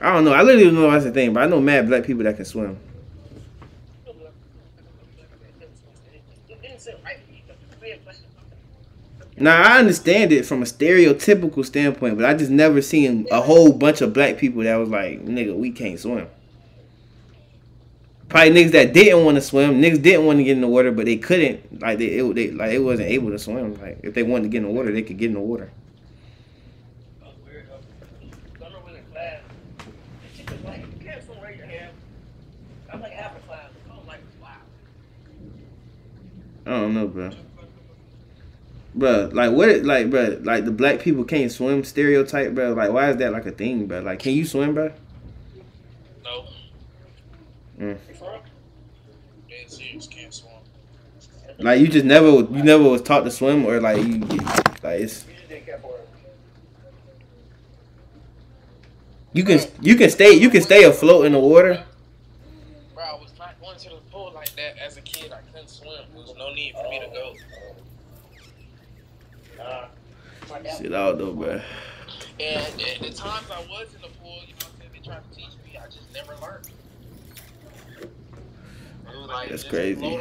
I don't know. I literally don't know that's the thing, but I know mad black people that can swim. Now I understand it from a stereotypical standpoint, but I just never seen a whole bunch of black people that was like, "Nigga, we can't swim." Probably niggas that didn't want to swim, niggas didn't want to get in the water, but they couldn't. Like they, it, they, like it wasn't able to swim. Like if they wanted to get in the water, they could get in the water. I remember we was in class. The chick was like, "You can't swim, raise your hand." I'm like half a class. I was like, "Wow." I don't know, bro. Bro, like what? Like, bro, like the black people can't swim stereotype, bro. Like, why is that like a thing, bro? Like, can you swim, bro? no. Mm. You from? Dead serious, can't swim. Like, you just never, you never was taught to swim, or like you, like it's You just didn't care for it. you can you can stay you can stay afloat in the water. Bro, I was not going to the pool like that as a kid. I couldn't swim. There was no need for me to go. Nah. Shit out though, bro. And the times I was in the pool, you know I'm saying, they tried to teach me, I just never learned. Like, That's crazy.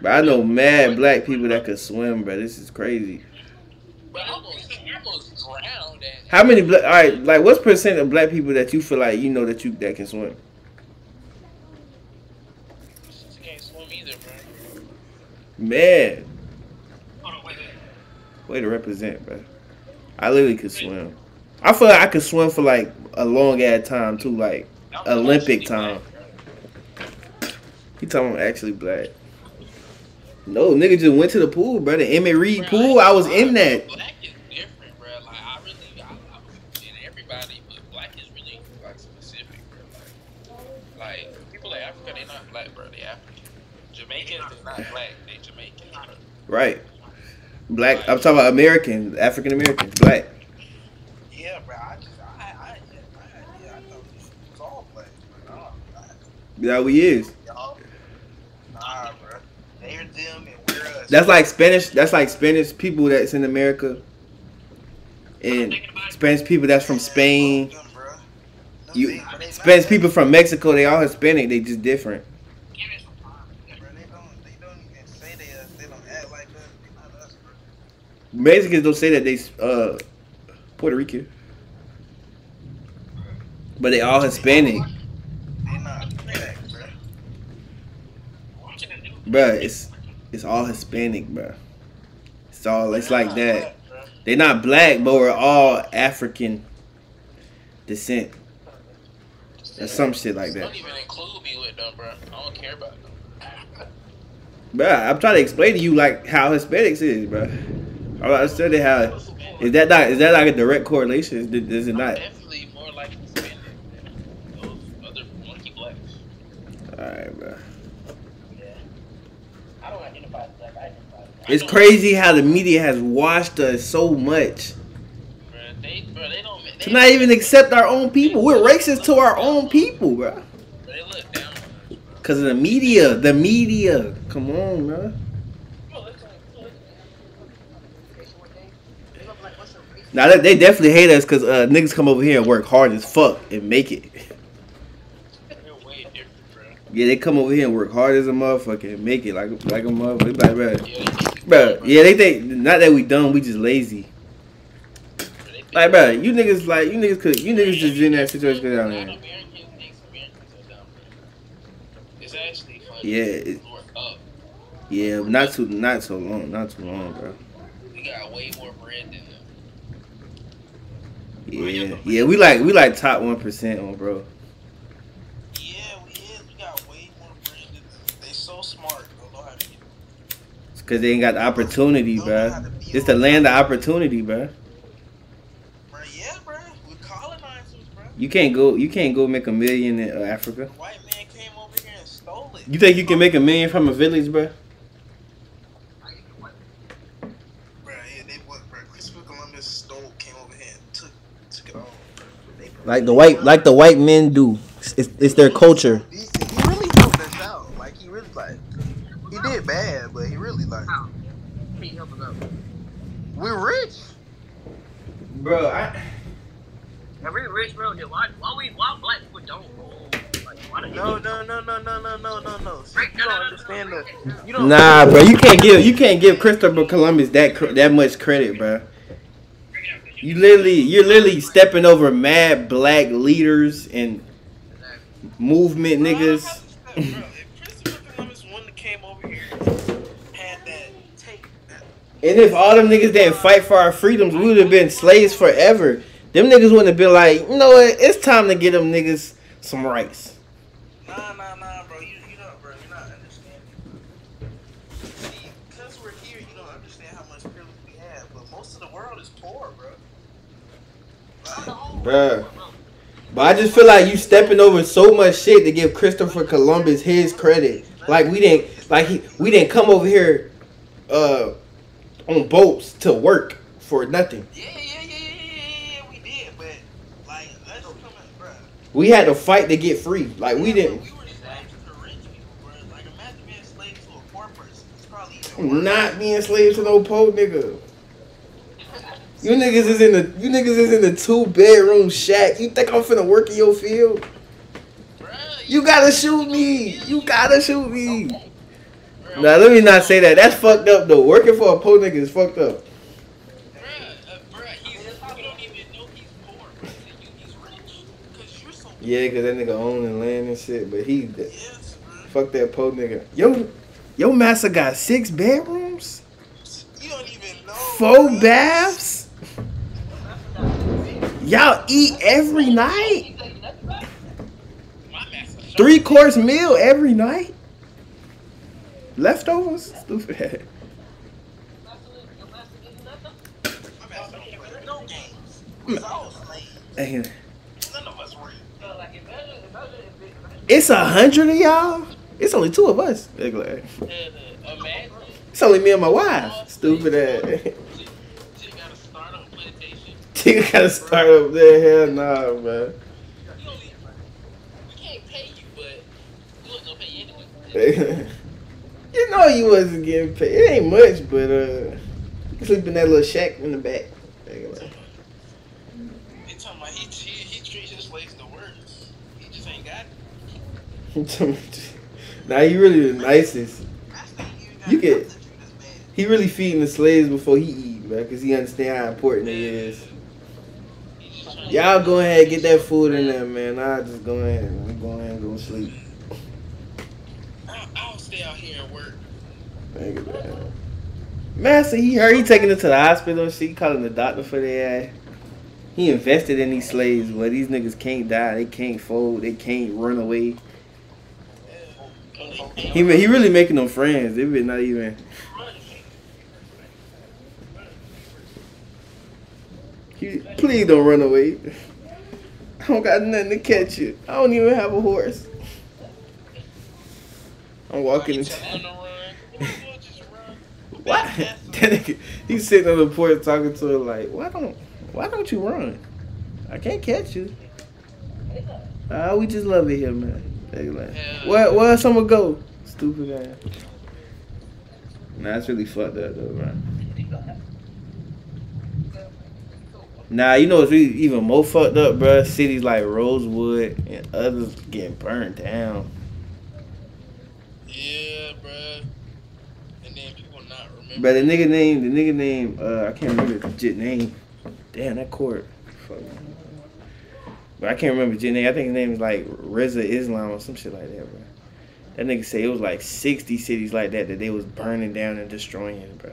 But I know mad black people that could swim, bro. This is crazy. But I almost, I almost drowned. At, How many black? All right, like what's percent of black people that you feel like you know that you that can swim? She can't swim either, bro. Man, Hold on, wait, wait. way to represent, bro. I literally could swim. I feel like I could swim for like a long ass time too, like Olympic time. He talking about actually black. No, nigga just went to the pool, bro. The Emmett Reed pool. I was in that. Black is different, bro. Like I really, I, I was in everybody, but black is really like specific, bro. Like, like people like Africa, they not black, bro. They African. Jamaicans is not black. They Jamaican. Bro. Right. Black. I'm talking about American, African American, black. Yeah, bro. I just, I, I, I, I, I thought it was all black. Yeah, uh, we is them and we're us. That's like Spanish. That's like Spanish people that's in America, and Spanish people that's from Spain. Them, bro. No, You they- but they not Spanish people from Mexico. They all Hispanic. They just different. Bro, they don't. They don't even say they us. They don't act like us. They not us, bro. Mexicans don't say that they uh Puerto Rican, but they all Hispanic, They not black, bro. bruh. It's it's all Hispanic, bro. It's all it's like that. They're not black, but we're all African descent. Or some shit like that. Don't even include me with them, bro. I don't care about them. Bruh, I'm trying to explain to you like how Hispanics is, bro. I'm not how is that not is that like a direct correlation? Is, is it not? definitely more like Hispanic than those other monkey blacks. Alright, bruh. I don't identify as black. I identify as white. It's crazy how the media has washed us so much Bro, they, bro, they. They, to not even accept our own people. We're racist to our own people. Bro, they look down on us, bro. Cause of the media, the media. Come on, bruh. Now they, they definitely hate us because uh, niggas come over here and work hard as fuck and make it. They're way different, bro. Yeah, they come over here and work hard as a motherfucker and make it like like a motherfucker. Like, Yeah, they think, bruh, yeah, they think not that we dumb, we just lazy. Like, bro, you niggas like you niggas could you niggas just in that situation down there. of Americans think Americans are dumb, bro. It's actually funny. Yeah, it- Yeah, but not too not so long, not too long, bro. We got way more bread than them. Yeah, yeah, we like we like top one percent on bro. Yeah, we is. We got way more bread than them. They so smart. Don't know how to get. It's cause they ain't got the opportunity, Don't bro. to be It's the land of opportunity, bro. Bro, yeah, bro. We colonizers, bro. You can't go you can't go make a million in uh, Africa. White man came over here and stole it. You think you can make a million from a village, bro? Bro, yeah, they what, bro? Christopher Columbus stole, came over here and took, took it all. Bro. They- Like the white like the white men do. It's, it's their culture. He, he really helped us out. Like he really like, he did bad, but he really like, oh, He help us out. we're rich. Bro, I Now, we rich, bro. Then why, why we, why black people don't roll? Like, why do No, no, no, no, no, no, no, no, no. See, you don't no, no, understand no, the. You don't. Nah, bro, you can't give you can't give Christopher Columbus that that much credit, bro. You literally you're literally stepping over mad black leaders and movement niggas. how about this, bro? If Christopher Columbus one that came over here And if all them niggas didn't fight for our freedoms, we would have been slaves forever. Them niggas wouldn't have been like, you know what? It's time to get them niggas some rights. Nah, nah, nah, bro. You, you don't, bro. You're not understanding. See, because we're here, you don't understand how much privilege we have. But most of the world is poor, bro. Bruh. But I just feel like you stepping over so much shit to give Christopher Columbus his credit. Like we didn't like he we didn't come over here uh on boats to work for nothing. yeah, yeah, yeah, yeah, yeah, yeah, we did. But like, let's come at, bro. We had to fight to get free. Like we didn't We were slaves to rich people, bro. Like, imagine being slaves to a poor person. It's probably even not being slaves to no po nigga. You niggas is in the you niggas is in the two bedroom shack. You think I'm finna work in your field? You gotta shoot me. You gotta shoot me. Now let me not say that. That's fucked up though. Working for a po nigga is fucked up. Poor. Yeah, cause that nigga owning land and shit, but he Yes, fuck that po nigga. Yo, yo, master got six bedrooms, You don't even know. four bro. baths. Y'all eat every night, three course meal every night. Leftovers? Stupid. Hey. It's a hundred of y'all. It's only two of us. It's only me and my wife. Stupid ass. You gotta start up there. Hell nah, man. We can't pay you, but we're pay you anyway. know you wasn't getting paid. It ain't much, but uh, you sleep in that little shack in the back. They talking about he, he, he treats his slaves the worst. He just ain't got it. now he really the nicest. I you You get- to treat us bad. He really feeding the slaves before he eat, man, because he understand how important it is. He just trying to- Y'all go ahead get that food in there, man. I'll just go ahead and go ahead and go sleep. And work. Nigga, man. Master, he heard he taking it to the hospital She calling the doctor for their ass. He invested in these slaves, but these niggas can't die. They can't fold. They can't run away. He he really making them friends. They really not even. He, please don't run away. I don't got nothing to catch you. I don't even have a horse. Just run. What? He's sitting on the porch talking to her like, why don't, why don't you run? I can't catch you. Ah, we just love it here, man. They like, Hell where, where someone go? Stupid ass. Nah, it's really fucked up though, man. Nah, you know it's really even more fucked up, bruh? Cities like Rosewood and others getting burned down. Yeah, bruh. And then people not remember. But the nigga name, the nigga name, uh, I can't remember the legit name. Damn, that court. Fuck. But I can't remember the name. I think his name is like Reza Islam or some shit like that, bro. That nigga say it was like 60 cities like that that they was burning down and destroying, bro.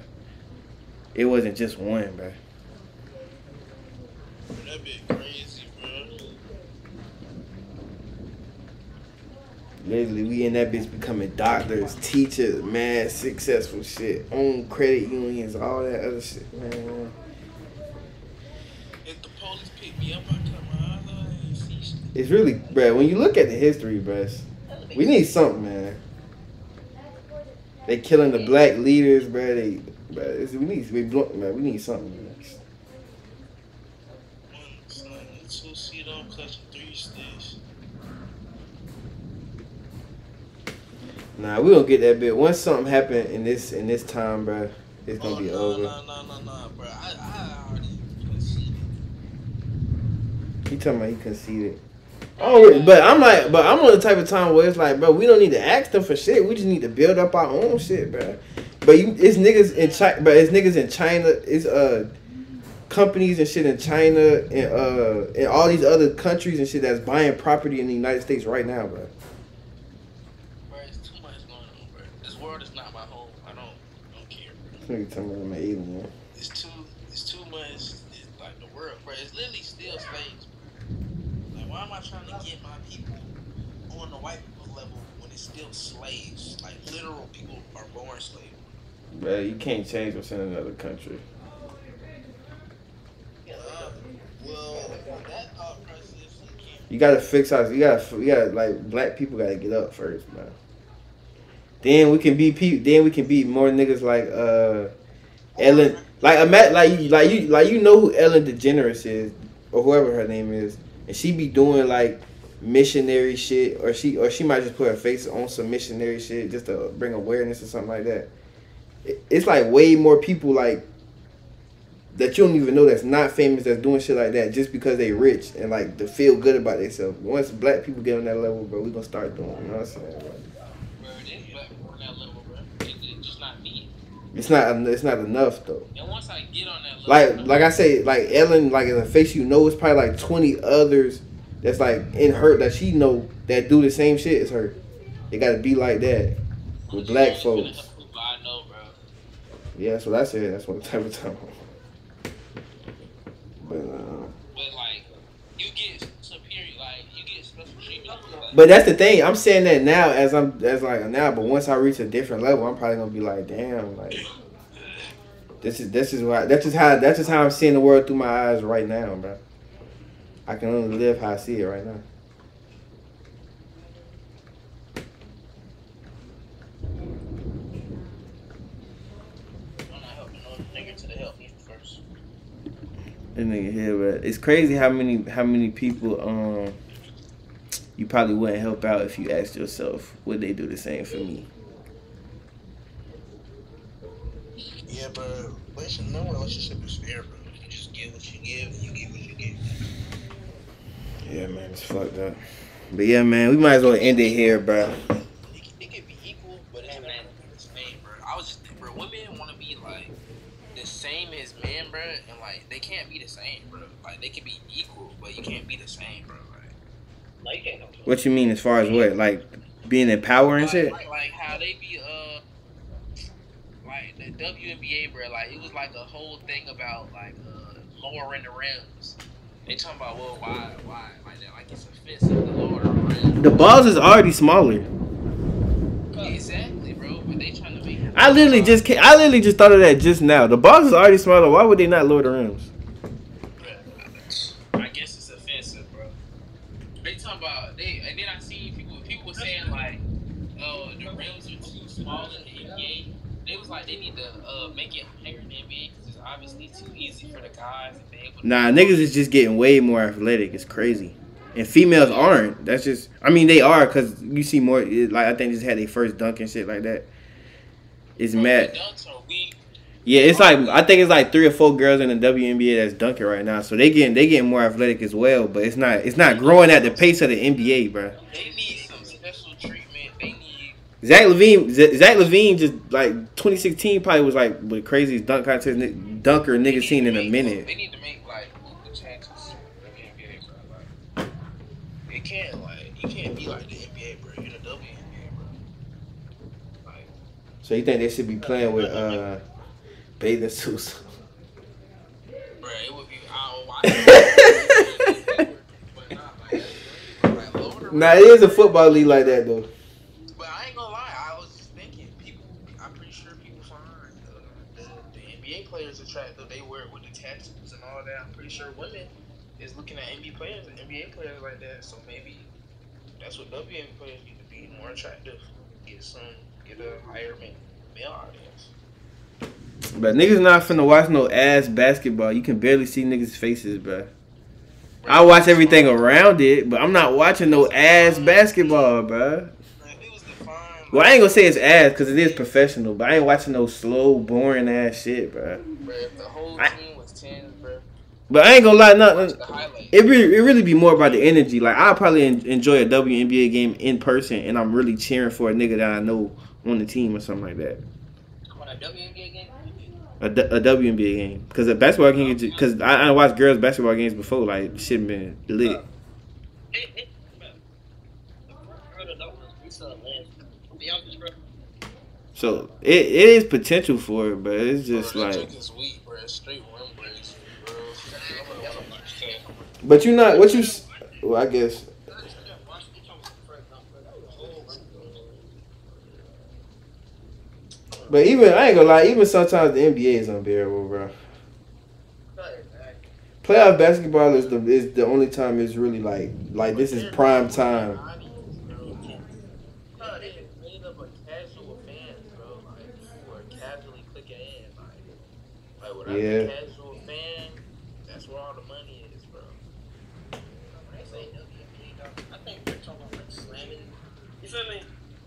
It wasn't just one, bro. That bit crazy, bruh. Literally, we in that bitch becoming doctors, teachers, mad successful shit, own credit unions, all that other shit, man. If the police pick me up, I come out. I see. It's really, bro. When you look at the history, bro, we need something, man. They killing the black leaders, bro. They, bro, it's, we need, we man. We need something, man. One son, two seat on clutch, three sticks. Nah, we gonna get that bit. Once something happen in this in this time, bro, it's gonna oh, be no, over. No, no, no, no, bro. I, I already conceded. He talking about he conceded. Oh, but I'm like, but I'm on the type of time where it's like, bro, we don't need to ask them for shit. We just need to build up our own shit, bro. But you, it's niggas in China, but it's niggas in China. It's uh companies and shit in China and uh and all these other countries and shit that's buying property in the United States right now, bro. Bro, it's too much going on, bro. This world is not my home. I don't, don't care. This nigga talking about I'm an alien. It's too, it's too much. It's like the world, bro. It's literally still slaves. Bro. Like, why am I trying to get my people on the white people level when it's still slaves? Like, literal people are born slaves. Bro, you can't change what's in another country. Uh, well, that thought process, you. You gotta fix us. You gotta, you gotta like black people gotta get up first, man. Then we can people. Then we can beat more niggas like uh Ellen. Like ima- like you, like you, like you know who Ellen DeGeneres is, or whoever her name is, and she be doing like missionary shit, or she, or she might just put her face on some missionary shit just to bring awareness or something like that. It's like way more people like that you don't even know that's not famous that's doing shit like that just because they rich and like to feel good about themselves. Once black people get on that level, bro, we gonna start doing. You know what I'm saying? Bro? Bro, it is black people on that level, bro. It, it's just not me. It's not. It's not enough though. And once I get on that Like, bro, like I say, like Ellen, like in the face you know, it's probably like twenty others that's like in her that she know that do the same shit as her. It gotta be like that with black folks. gonna help who I know, bro. Yeah, that's what I said. That's what type of time. But, uh, But like, you get superior, like you get special treatment. Like, but that's the thing. I'm saying that now as I'm as like now. But once I reach a different level, I'm probably gonna be like, damn, like this is this is why that's just how that's just how I'm seeing the world through my eyes right now, bro. I can only live how I see it right now. That nigga here, but it's crazy how many how many people um you probably wouldn't help out if you asked yourself, would they do the same for me? Yeah, but relationship, no relationship is fair, bro. You just give what you give, and you get what you get. Yeah, man, it's fucked up. But yeah, man, we might as well end it here, bro. It, can- it can be equal, but it's not gonna the same, bro. I was just, bro. Women want to be like the same as men, bro, and like they can't be the same, bro. Like they can be equal, but you can't be the same, Like, No. What you mean as far as what? Like being in power and like, shit? like, like how they be uh like the WNBA, bro. Like it was like a whole thing about like uh lowering the rims. They talking about well, why, why, like that? Like it's offensive to lower the rims. The balls is already smaller. Exactly, bro. But they trying to make. I literally just ca- I literally just thought of that just now. The balls is already smaller. Why would they not lower the rims? I guess it's offensive, bro. They talking about they, and then I seen people people were saying like, oh, the rims are too small in the NBA. They was like they need to uh, make it higher in the NBA because it's obviously too easy for the guys to be able. Nah, niggas is just getting way more athletic. It's crazy. And females aren't. That's just. I mean, they are because you see more. it- Like I think just had their first dunk and shit like that. It's mad. the Dunks are weak. Yeah, it's like I think it's like three or four girls in the WNBA that's dunking right now. So they getting they getting more athletic as well. But it's not it's not growing at the pace of the NBA, bro. They need Zach LaVine, Zach LaVine, just like 2016 probably was like the craziest dunk contest dunker need seen in a make- minute. They need to make like Luka chances in the NBA, bro. Like, it can't like you can't be like the NBA, bro. You're the WNBA, bro. Like. So you think they should be playing with uh bathing suits? Bro, it would be. I would watch it. but not like, like lower the Nah, it is a football league like that though. But I ain't gonna lie, I was just thinking, people. I'm pretty sure people find uh, the, the NBA players attractive. They wear it with the tattoos and all that. I'm pretty sure women is looking at NBA players, NBA players like that. So maybe that's what WNBA players need to be more attractive. Get some, get a higher ma- male audience. But niggas not finna watch no ass basketball. You can barely see niggas' faces, bro. I watch everything around it, but I'm not watching no ass basketball, bro. Like, if it was defined, Well, I ain't gonna say it's ass because it is professional, but I ain't watching no slow, boring ass shit, bro. bro, if the whole team was ten, But I ain't gonna lie, nothing. It really, it really be more about the energy. Like I probably en- enjoy a WNBA game in person, and I'm really cheering for a nigga that I know on the team or something like that. On a WNBA game, A, D- a WNBA game because a basketball game, oh, because I, I watched girls basketball games before. Like shit been lit. it, it, bro. The first girl to know was Lisa Lynn. To be honest, bro. So it, it is potential for it, but it's just like. chick is weak, bro. Straight rim breaks, bro. I'm gonna watch that. But you're not what you. Well, I guess. But even I ain't gonna lie, even sometimes the NBA is unbearable, bro. Playoff basketball is the is the only time it's really like like this is prime time. Bro, they just made up a casual fans, bro. Like, who are casually clicking in. Like, like without Yeah. the casual fan, that's where all the money is, bro. When they say WNBA, dog, I think they're talking about like slamming. You feel me?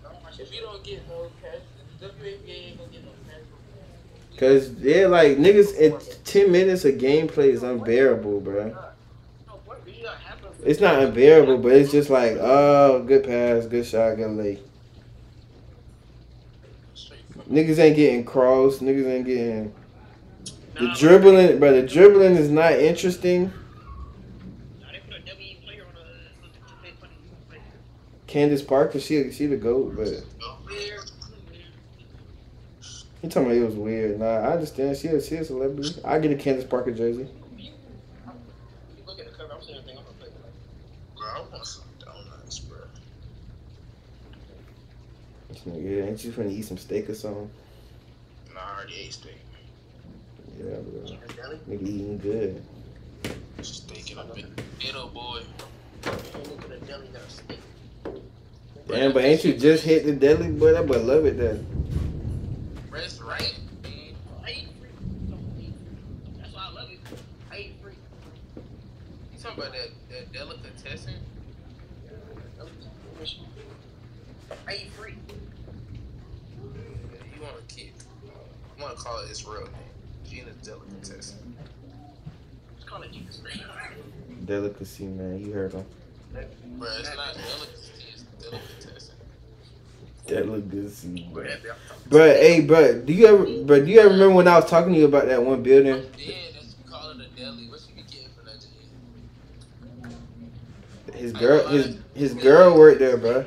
I don't watch If this you don't get no casual, the WNBA ain't gonna get no casual fans. Cause yeah, like niggas ten minutes of gameplay is unbearable, bro. It's not unbearable, but it's just like, oh, good pass, good shot, good lay. Niggas ain't getting crossed. Niggas ain't getting the dribbling, but the dribbling is not interesting. Candace Parker, she she the goat, but you talking about it was weird. Nah, I understand. She a, she a celebrity. I get a Candace Parker jersey. You look at the cover, I'm saying everything I'm gonna play. Bro, I want some donuts, bro. This nigga, ain't you finna eat some steak or something? Nah, I already ate steak. Yeah, bro. Nigga eating good. Steak and a bit. Little boy. Look at the deli, got a steak. Damn, but ain't you just hit the deli, boy? That boy love it then. Rest right. I eat free. That's why I love it. I eat free. You talking about that, that delicatessen? I eat free. You want to keep? You want to call it its real name? Gina's delicatessen. Let's call it Jesus. Delicacy, man. You heard him. Bro, it's not delicacy. It's delicatessen. Delicacy, bro. Bro, Bruh, hey, bruh, do you ever, bruh, do you ever remember when I was talking to you about that one building? Yeah, that's you call it a deli. What you be getting for that? His girl, his his girl worked there, bruh.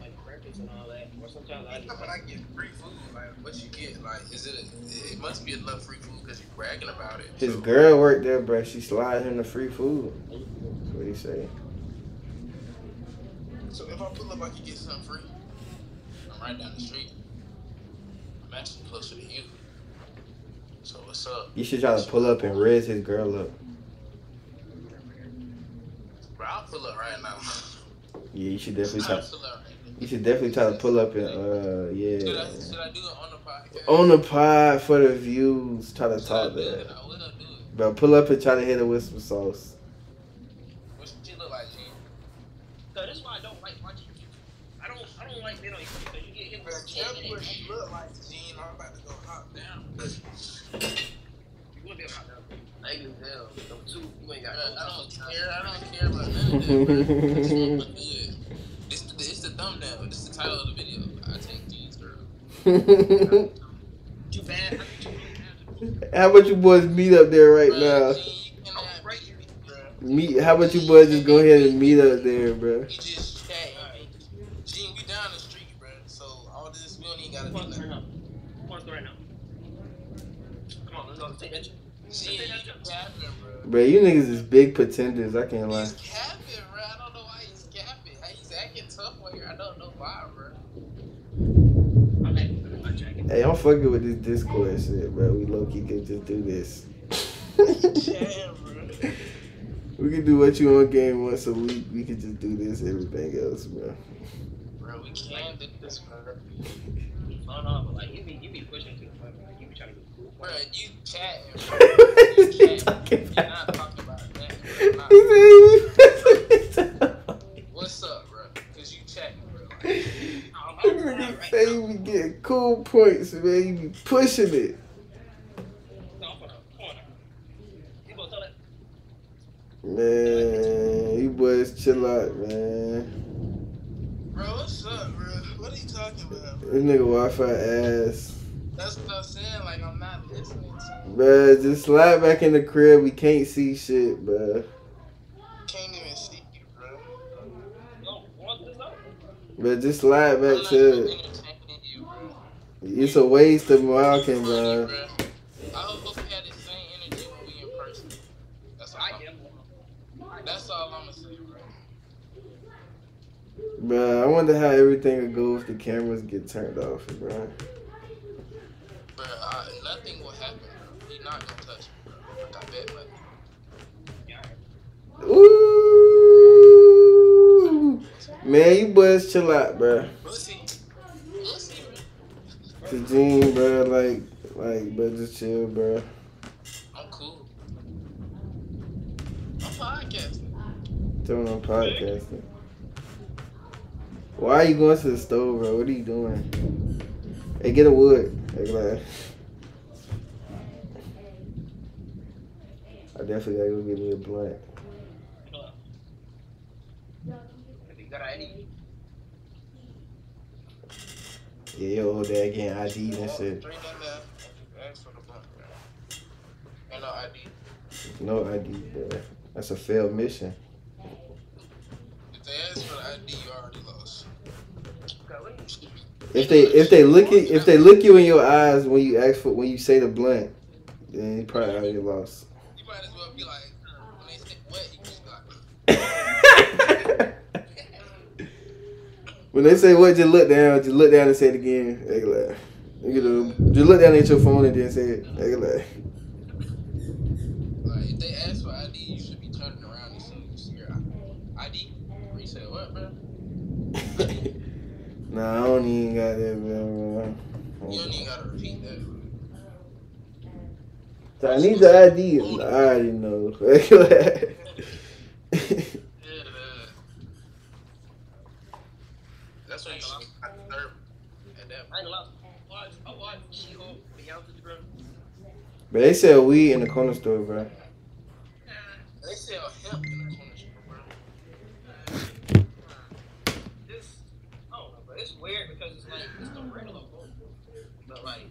like breakfast and all that. Or I I just but I get free food. Like, what you get? Like, is it? It must be enough free food because you're bragging about it. His girl worked there, bruh. She slide him the free food. That's what he say. So if I pull up, I can get something free. I'm right down the street. I'm actually closer to you. So what's up? You should try to pull up and raise his girl up. Bro, I'll pull up right now. Yeah, you should definitely try. pull up. You should definitely try to pull up and uh, Should I, yeah, should I do it on the podcast? on the pod for the views. Try to Should talk do there, it? I will do it. bro. Pull up and try to hit it with some sauce. What she look like, Gene? So this is why I don't like watching you. I don't I don't like being on YouTube because you get hit Bro, with tell me what a she look like, Gene. I'm about to go hop down. You would be a hot dog. I ain't gonna tell. Number two, you ain't got Bro, no I time. don't care. I don't care about none of that, bro. She look good. It's the, it's the title of the video. I girl. How about you boys meet up there right now? Meet. How about you boys just go ahead and meet up there, bro? Bro, you just chat. big pretenders. I can't bro. Hey, I'm fucking with this Discord shit, bro. We low key can just do this. Damn, bro. we can do what you on game once a week. We can just do this, everything else, bro. Bro, we can do this, bro. No, no, but like you be you be pushing too much. Like you be trying to be cool. Bro, you chatting, bro. what You is chatting. talking You're not about? talking about that. He Bro. This I'm nigga right say you be getting cool points, man. You be pushing it. No, I'm from the corner. You gonna tell that? Man, you boys chill out, man. bro, what's up, bro? What are you talking about, bro? This nigga Wi-Fi ass. That's what I'm saying. Like, I'm not listening to you. Bruh, just slide back in the crib. We can't see shit, bruh. Can't even see you, bro. No, want up? But just slide back not to it. It's a waste of walking, Funny, bruh. bro. I hope we had the same energy when we in person. That's all. I I'm, that's all I'm gonna say, bro. Bruh, I wonder how everything would go if the cameras get turned off, bruh. Bro, uh, nothing will happen, bro. You're not gonna touch me, bro. Like I bet money. Ooh. Man, you boys chill out, bruh. Bro. To Gene, bruh, like, like, bruh, just chill, bro. I'm cool. I'm podcasting. Doing on podcasting. Why are you going to the stove, bro? What are you doing? Hey, get a wood. Hey, glad. I definitely gotta go get me a blunt. You got any? Yeah, your old dad getting ID'd and shit. Straight down there. Ask for the blunt, bro. Ain't no ID. No ID, bro. That's a failed mission. If they ask for the ID, you already lost. Okay, what do you- If they if they look at, if they look you in your eyes when you ask for when you say the blunt, then you probably already lost. You might as well be like, when they say what, you just be like, when they say what, just look down, just look down and say it again. Hey, glad. You know, just look down at your phone and then say it. Glad. like, if they ask for ID, you should be turning around soon as you see your ID. Or you say, what, bro? nah, I don't even got that, bro. You don't even gotta repeat that. So I need the ID. I already know. Hey, glad. Yeah, But they sell weed in the corner store, bro. They sell hemp in the corner store, bro. This, I don't know, but it's weird because it's like it's the regular book, but like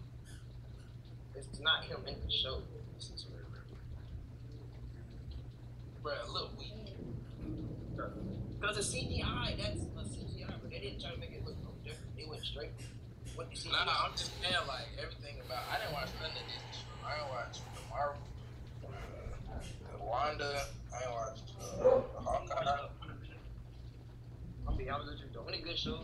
it's not him in the show. It's just weird. Bro, look, we Because it's CGI, that's a CGI, but they didn't try to make it look no different. They went straight with the CGI. Nah, I'm just saying like everything about. I didn't watch none of this. I didn't watch the Marvel, uh, the Wanda. I didn't watch uh, the Hawkeye. I'll be honest with you, the only good show. of.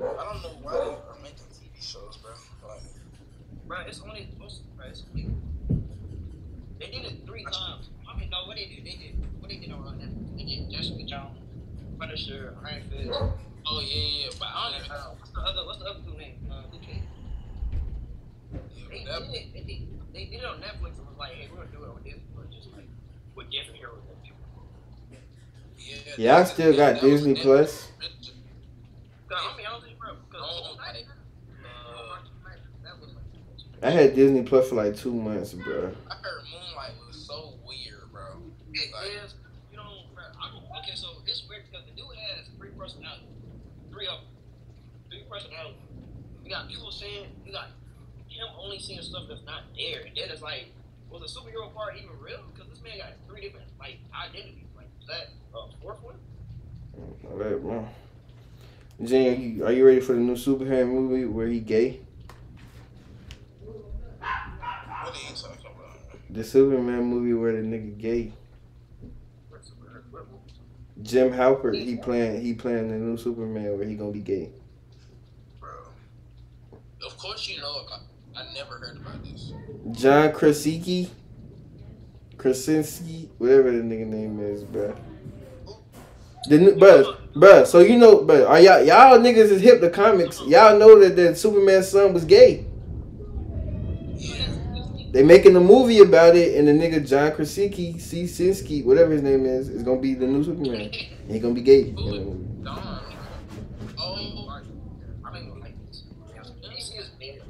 I don't know why they are making TV shows, bro. Like, Bro, it's only supposed to, bro, it's only. They did it three times. I mean, no, what they did, they did, what they did on Netflix. They did Jessica Jones, Punisher, Iron Fist. oh yeah, yeah, but I don't even. Uh, what's the other, what's the other two names? Uh, Luke Cage. Yeah, They but did it. They did, they did it on Netflix and was like, hey, we're gonna do it on Disney, but just like with different heroes. and people. yeah, Yeah, I that- still got Disney Plus. I'm be honest with you, bro. Cause Moon Knight, that was like. I had Disney Plus for like two months, bro. I heard Moon Knight was so weird, bro. It Like, is, you know, bro, I'm, okay, so it's weird because the dude has three personalities. Three of them. Three personalities. You got people saying, you got him only seeing stuff that's not there. And then it's like, was the superhero part even real? Because this man got three different, like, identities. Like, is that a fourth one? All right, bro. Jane, are you, are you ready for the new superhero movie where he gay? what are you talking about? The Superman movie where the nigga gay. What's the word? What movie? Jim Halpert, he playing he playing the new Superman where he gonna be gay. Bro. Of course you know. I, I never heard about this. John Krasinski, Krasinski, whatever the nigga name is, bro. The new, bruh, bruh. So you know, but are y'all y'all niggas is hip to comics? Y'all know that the Superman's son was gay. Yeah. They making a movie about it, and the nigga John Krasinski, C. Sinski, whatever his name is, is gonna be the new Superman. And he gonna be gay. in the movie. Dawn. Oh, I don't even like this. DC is dead.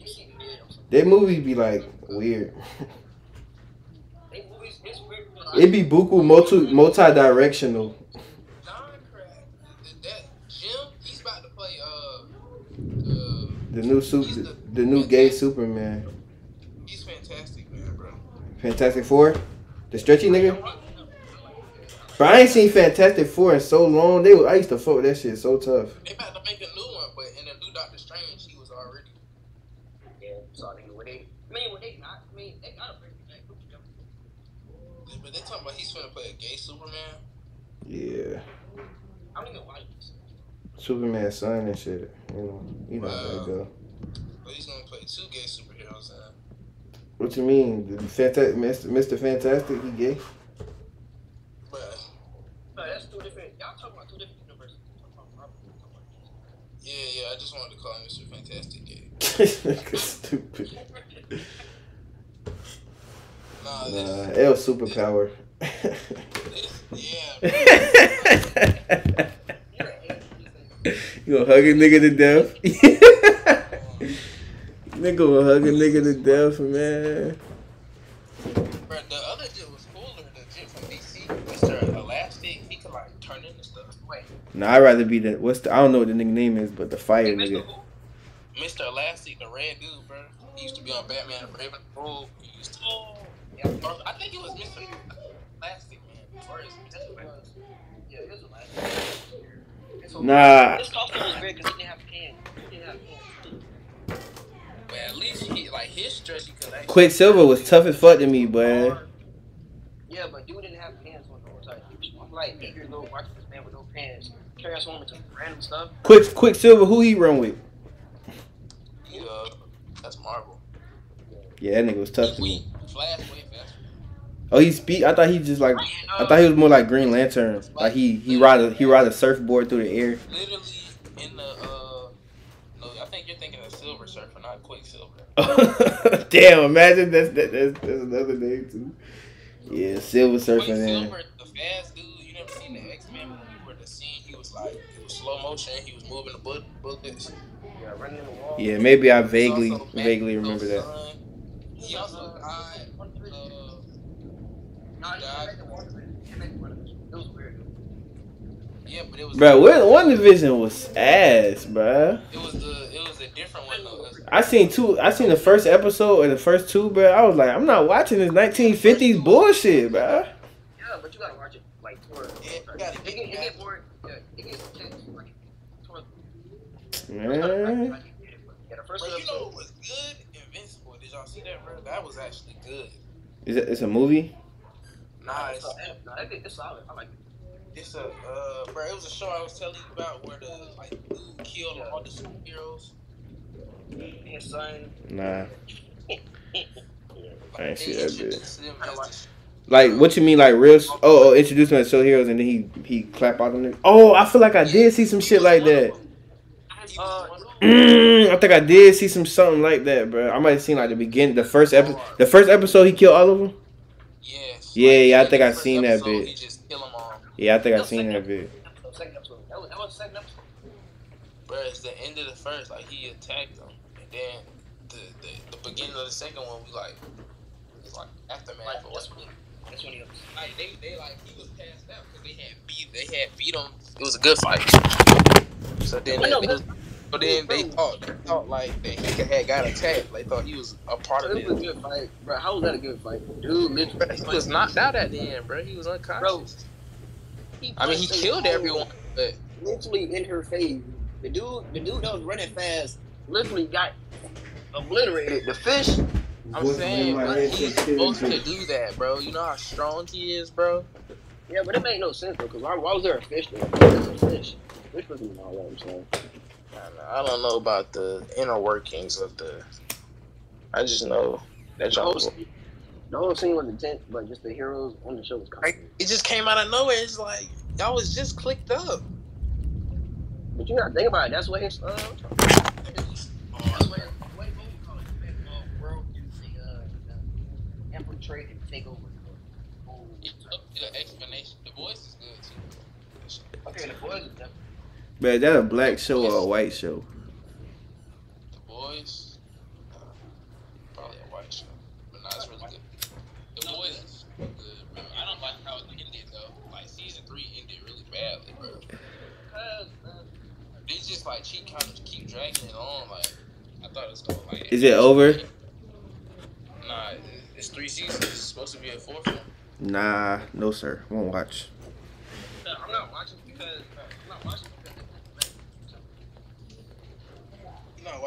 DC is That movie be like weird. They movies, it's weird. because It be buku multi multi directional. Don Crack. That Jim, he's about to play. The new super, the new gay Superman. he's fantastic, man, bro. Fantastic Four, the stretchy nigga. But I ain't seen Fantastic Four in so long. They I used to fuck with that shit so tough. They about to make a new one, but in the new Doctor Strange, he was already. Yeah, so they, when they, I mean, when they not, I mean, they gotta bring it back. But they talking about he's gonna play a gay Superman. Yeah, I don't even watch this. Superman's son and shit. You know, you know how that go. But he's gonna play two gay superheroes. Uh, What you mean, the Fanta- Mr. Mr. Fantastic? He gay? but No, that's two different. Y'all talking about two different universes. Talking about Marvel, talking about DC. yeah, yeah, I just wanted to call him Mr. Fantastic gay. stupid. Nah, Nah, this, L superpower. yeah, You're an alien. You gonna hug a nigga to death? nigga gonna hug a nigga to death, man. Bro, the other dude was cooler. The dude from DC, Mr. Elastic, he could like turn into stuff. Wait, Nah, I'd rather be the what's the I don't know what the nigga name is, but the fire hey, nigga. Mr. Who? Mr. Elastic, the red dude, bro. He used to be on Batman and Raven Bull. He used to. Oh, yeah. I think it was Mr. So, Nah. This costume was weird because he didn't have hands. He didn't have hands. But at least he, like his stretchy collection. Quicksilver was tough as fuck to me, boy. Yeah, but dude didn't have pants on the whole time. I'm like eight years old watching this man with no pants carry us home into random stuff. Quick Quicksilver, who he run with? He, uh, that's Marvel. Yeah, that nigga was tough to me. Flash way faster. Oh, he speak. I thought he just like. I thought he was more like Green Lantern. Like he he ride a he ride a surfboard through the air. Literally in the uh, no, I think you're thinking of Silver Surfer, not Quicksilver. Damn! Imagine that's that, that's, that's another name too. Yeah, Silver Surfer. Man. Quicksilver, the fast dude. You never seen the X Men movie where the scene he was like, it was slow motion. He was moving the bu- bullets. Yeah, running in the wall. Yeah, maybe I vaguely vaguely remember that. son. He also died. Uh, Nah, he God. made the wall. He made the wall. It was weird. Yeah, but it was. Bro, WandaVision was ass, bro. It was the. It was a different one though. I seen two. I seen the first episode or the first two, bro. I was like, I'm not watching this 1950s bullshit, bro. Yeah, but you gotta watch it like toward. Yeah, you it, gotta it, get, it get get more. Yeah, it gets intense like toward. Man. Yeah, the first Bro, you know episode. what was good? Invincible. Did y'all see that, bro? That was actually good. Is it? It's a movie. Nah, it's, Nah, that it's solid. I like it. it's a uh, bro. It was a show I was telling you about where the like dude killed all the superheroes. His son. Nah. I ain't see that bit. introduced him as the Like, what you mean, like real? Oh, oh, introduce him as show heroes, and then he he clap out on them. Oh, I feel like I did see some shit like that. He was one of them. Mm, I think I did see some something like that, bro. I might have seen like the beginning, the first episode, the first episode he killed all of them. Yes. Yeah, yeah, I think I first seen that bit. He just kill them all. Yeah, I think I seen that bit. Episode, second episode. That was, that was second episode. Bro, it's the end of the first. Like he attacked them, and then the the, the beginning of the second one was like it's like aftermath. Like, or that's when he, that's when he was. like they they like he was passed out because they had beat they had beat him. It was a good fight. So then I they, know, they but- so then they thought they thought like that he had got attacked. They thought he was a part of It It was a good fight, bro. How was that a good fight, dude? Literally, he was knocked out at the end, bro. He was unconscious. He I mean, he killed everyone, but Literally in her face. The dude, the dude that was running fast, literally got obliterated. The fish. I'm saying, bro, he's supposed to do that, bro. You know how strong he is, bro. Yeah, but it made no sense though. Cause why, why was there a fish there? There's a fish. Fish wasn't even all that. I'm saying. I don't know about the inner workings of the. I just know that The y'all. whole, scene- the whole scene was intense, but just the heroes on the show was kind Like, it just came out of nowhere. It's like y'all was just clicked up. But you gotta think about it. That's what his uh. That's what his what what we call it. Uh, world can say infiltrate and take over. the whole- The explanation, the voice is good too. Okay, the boys is But is that a black show or a white show? The boys, uh, probably a white show, but nah, it's really good. The boys is good, bro. I don't like how it ended though. Like season three ended really badly, bro. Cause, uh, They just like keep kind of keep dragging it on. Like I thought it was gonna like. Is it over? Nah, it's three seasons. It's supposed to be a fourth one. Nah, no sir, won't watch. I'm not watching because I'm not watching because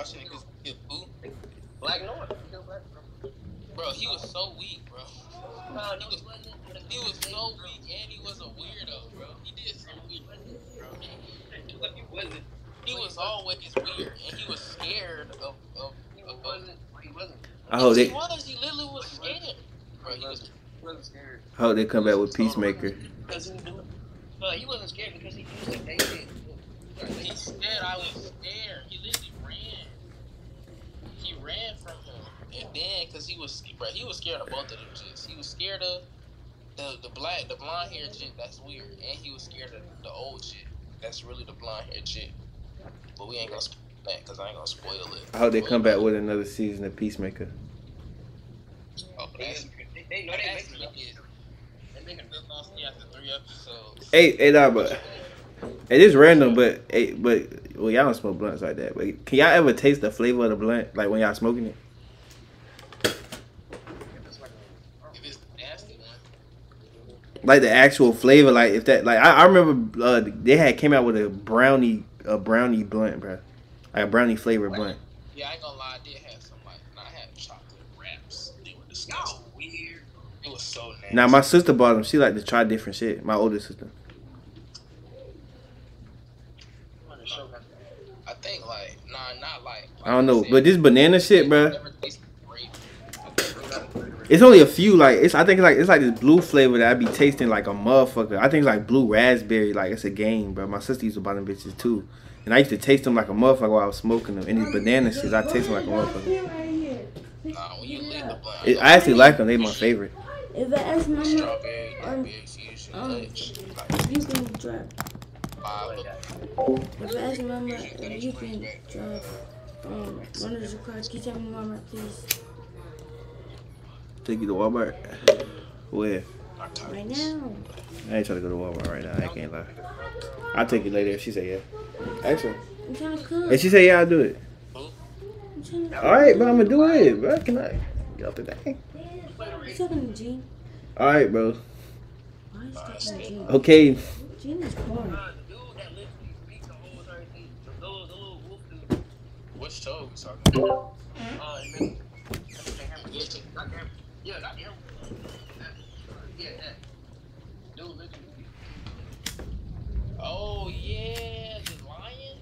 You watching it because he a boo? Black Noir. You know Black Noir? Bro, he was so weak, bro. No, no, he wasn't. He was so weak and he was a weirdo, bro. He did some weird bro. He wasn't. He was always weird and he was scared of of, of, of wasn't. He wasn't. I hope he they, was. He literally was scared. Bro, he was. He wasn't scared. I hope they come back with Peacemaker. He. But he wasn't scared because he used it. They did. He said I was scared. He literally ran. He ran from him, and then because he was, bro, he was scared of both of them chicks. He was scared of the the black, the blonde hair chick. That's weird, and he was scared of the old chick. That's really the blonde hair chick. But we ain't gonna spoil that because I ain't gonna spoil it. I hope they come back with another season of Peacemaker. Oh, They, that's, they, they know they that's making really it. is. They making Good lost me after three episodes. Hey, hey, nah, but it is random, but hey, but well, y'all don't smoke blunts like that. But can y'all ever taste the flavor of the blunt, like when y'all smoking it? If it's nasty one, Like the actual flavor, like if that, like I, I remember uh, they had came out with a brownie, a brownie blunt, bro, like a brownie flavored blunt. yeah, I ain't gonna lie. I did have some like, nah, I had chocolate wraps. They were Y'all disgusting. weird. It was so nasty. Now my sister bought them. She like to try different shit. My older sister. On the show, man. I think like nah, not like. I don't know, but this banana shit, bro. Never tasted grape. It's only a few. Like it's, I think it's like it's like this blue flavor that I be tasting like a motherfucker. I think it's like blue raspberry. Like it's a game, bro. My sister used to buy them bitches too, and I used to taste them like a motherfucker while I was smoking them. And these banana shit, I taste them like a motherfucker. Nah, when you lick the blunt, It, I actually like them. They my favorite. If I ask mama, strawberry, or- big fusion, um, you can drop. five. Look, If I ask your you can drive um, one of the can you tell me Walmart, please? Take you to Walmart. Where? Right now. I ain't trying to go to Walmart right now. I can't lie. I'll take you later if she say yeah. Actually. I'm trying to cook. If she say yeah, I'll do it. To All right, but I'm gonna do it, bro. Can I get off the thing? Talking to Gene? All right, bro. Why are you talking to Gene? Okay. Gene is boring. Uh, the dude that literally beat the whole entire team. The little, the little wolf dude. Which show we talking about? Uh, and then- yeah. Yeah. That- Yeah. Dude, literally. Oh yeah, the lion.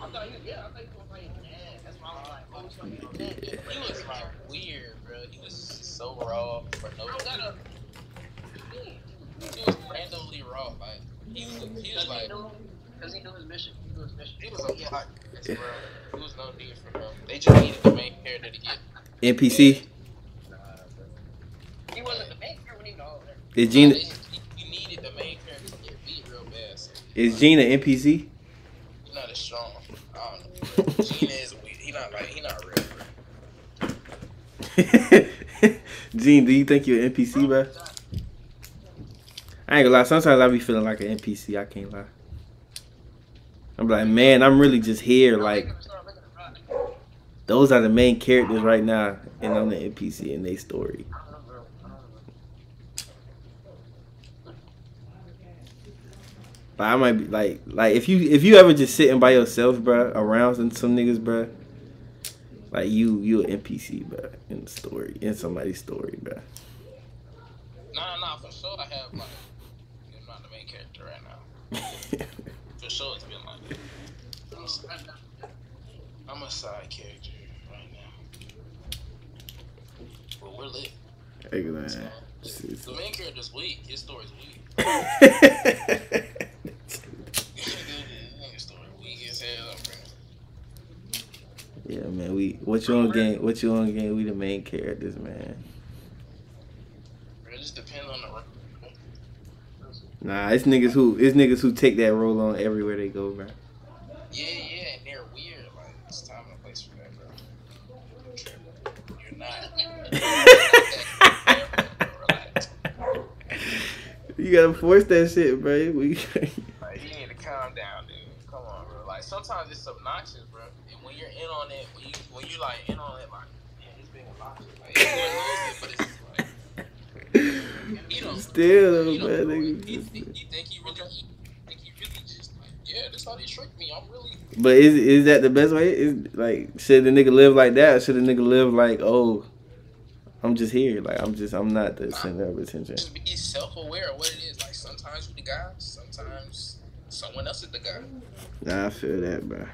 I thought he, yeah, I thought he was dad. That's why I was like, oh, he's gonna be on that. He was like weird, bro. He was so raw for no reason. gotta. He was randomly raw. Like he was, he was like Because he knew his mission. He he. NPC. He wasn't the main character when he know that. Is Gina You needed the main character to get beat real bad. Is Gina NPC? he's not as strong. I don't know. Gina is weird. He not like he not real. Gene, do you think you're an NPC, bro? I ain't gonna lie. Sometimes I be feeling like an NPC. I can't lie. I'm like, man, I'm really just here. Like, those are the main characters right now, and I'm the NPC in their story. But I might be like, like if you if you ever just sitting by yourself, bro, around some, some niggas, bro, like you you an NPC, bro, in the story, in somebody's story, bro. Nah, nah, for sure I have like I'm not the main character right now. For sure it's been like that. I'm a side, I'm a side character right now. But we're lit. Hey, man. So, the, main character's weak. His story's weak. His story weak as hell, bro. yeah, man. We what you on game? What you on game? We the main characters, man. It just depends on the. Nah, it's niggas who it's niggas who take that role on everywhere they go, bro. Yeah, yeah, and they're weird. Like it's time and place for that, bro. You're not. Relax. You gotta force that shit, bro. We Like, you need to calm down, dude. Come on, bro. Like sometimes it's obnoxious, bro. And when you're in on it, when you when you like in on it, like, yeah, it's being obnoxious. Like, it's it, but it's like, you know, still, you know, man. you, you, think, you think you really, you think you really just like, yeah, that's how they tricked me. I'm really. But is is that the best way? Is like should the nigga live like that? Or should the nigga live like, oh, I'm just here, like I'm just I'm not the center of attention. Just be self-aware of what it is. Like sometimes you're the guy, sometimes someone else is the guy. Nah, I feel that, bro.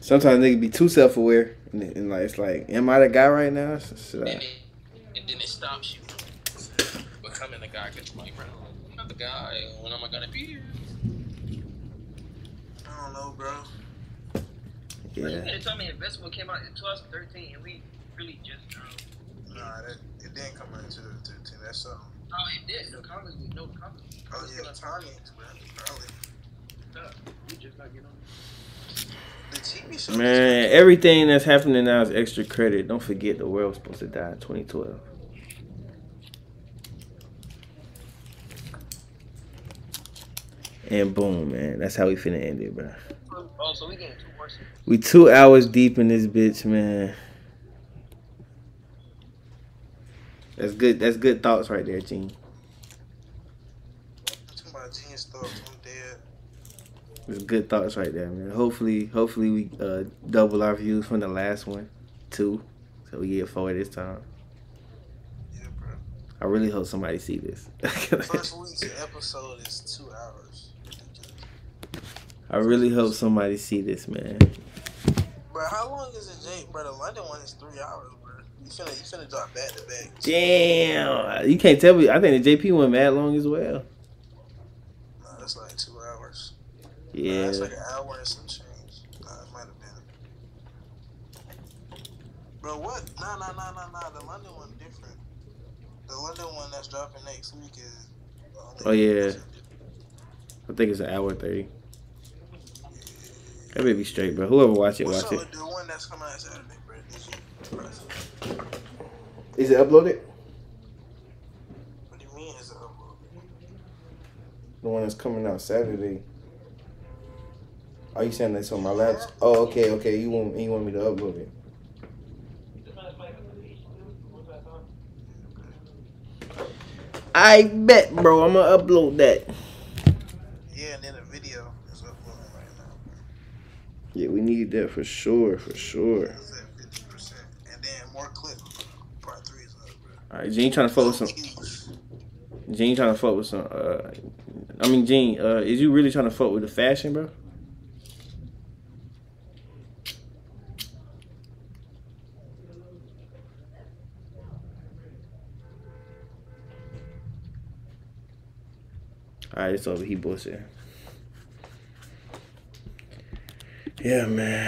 Sometimes niggas be too self aware, and, and like it's like, am I the guy right now? Should And, I? it, and then it stops you from becoming the guy. Cause you're like, bro, I'm not the guy. When am I gonna be here? I don't know, bro. Yeah. They told me Invincible came out in 2013, and we really just know. Nah, that, it didn't come out until the 13. That's something. Oh, it did. The comics, we know the. Oh, yeah, the timings, bro. Early. We just not getting on. The TV show. Man, everything that's happening now is extra credit. Don't forget the world was supposed to die in 2012. And boom, man. That's how we finna end it, bro. Oh, so we getting two. We two hours deep in this bitch, man. That's good. That's good thoughts right there, Gene. Talking about genius thoughts. I'm dead. It's good thoughts right there, man. Hopefully, hopefully we uh, double our views from the last one, two, so we get four this time. Yeah, bro. I really hope somebody see this. First week's episode is two hours. I really hope somebody see this, man. Bro, how long is it, Jake? Bro, the London one is three hours. You finna, drop back to back. Damn, you can't tell me. I think the JP went mad long as well. Nah, that's like two hours. Nah, Yeah, that's like an hour and some change. Nah, it might have been. Bro, what? Nah, nah, nah, nah, nah. The London one different. The London one that's dropping next week is. Oh, yeah. I think it's an hour thirty. That may be straight, bro. Whoever watch it, What's watch it. the one that's coming out Saturday, bro? Did you- Is it uploaded? What do you mean is it upload? The one that's coming out Saturday. Are you saying that's on my laptop? Oh, okay, okay. You want you want me to upload it? I bet, bro. I'm gonna upload that. Yeah, and then the video is uploading right now. Yeah, we need that for sure, for sure. It's at fifty percent, and then more clips. Part three is. All right, Gene trying to fuck with some. Gene trying to fuck with some. Uh, I mean, Gene, uh, is you really trying to fuck with the fashion, bro? All right, it's over. He bullshit. Yeah, man.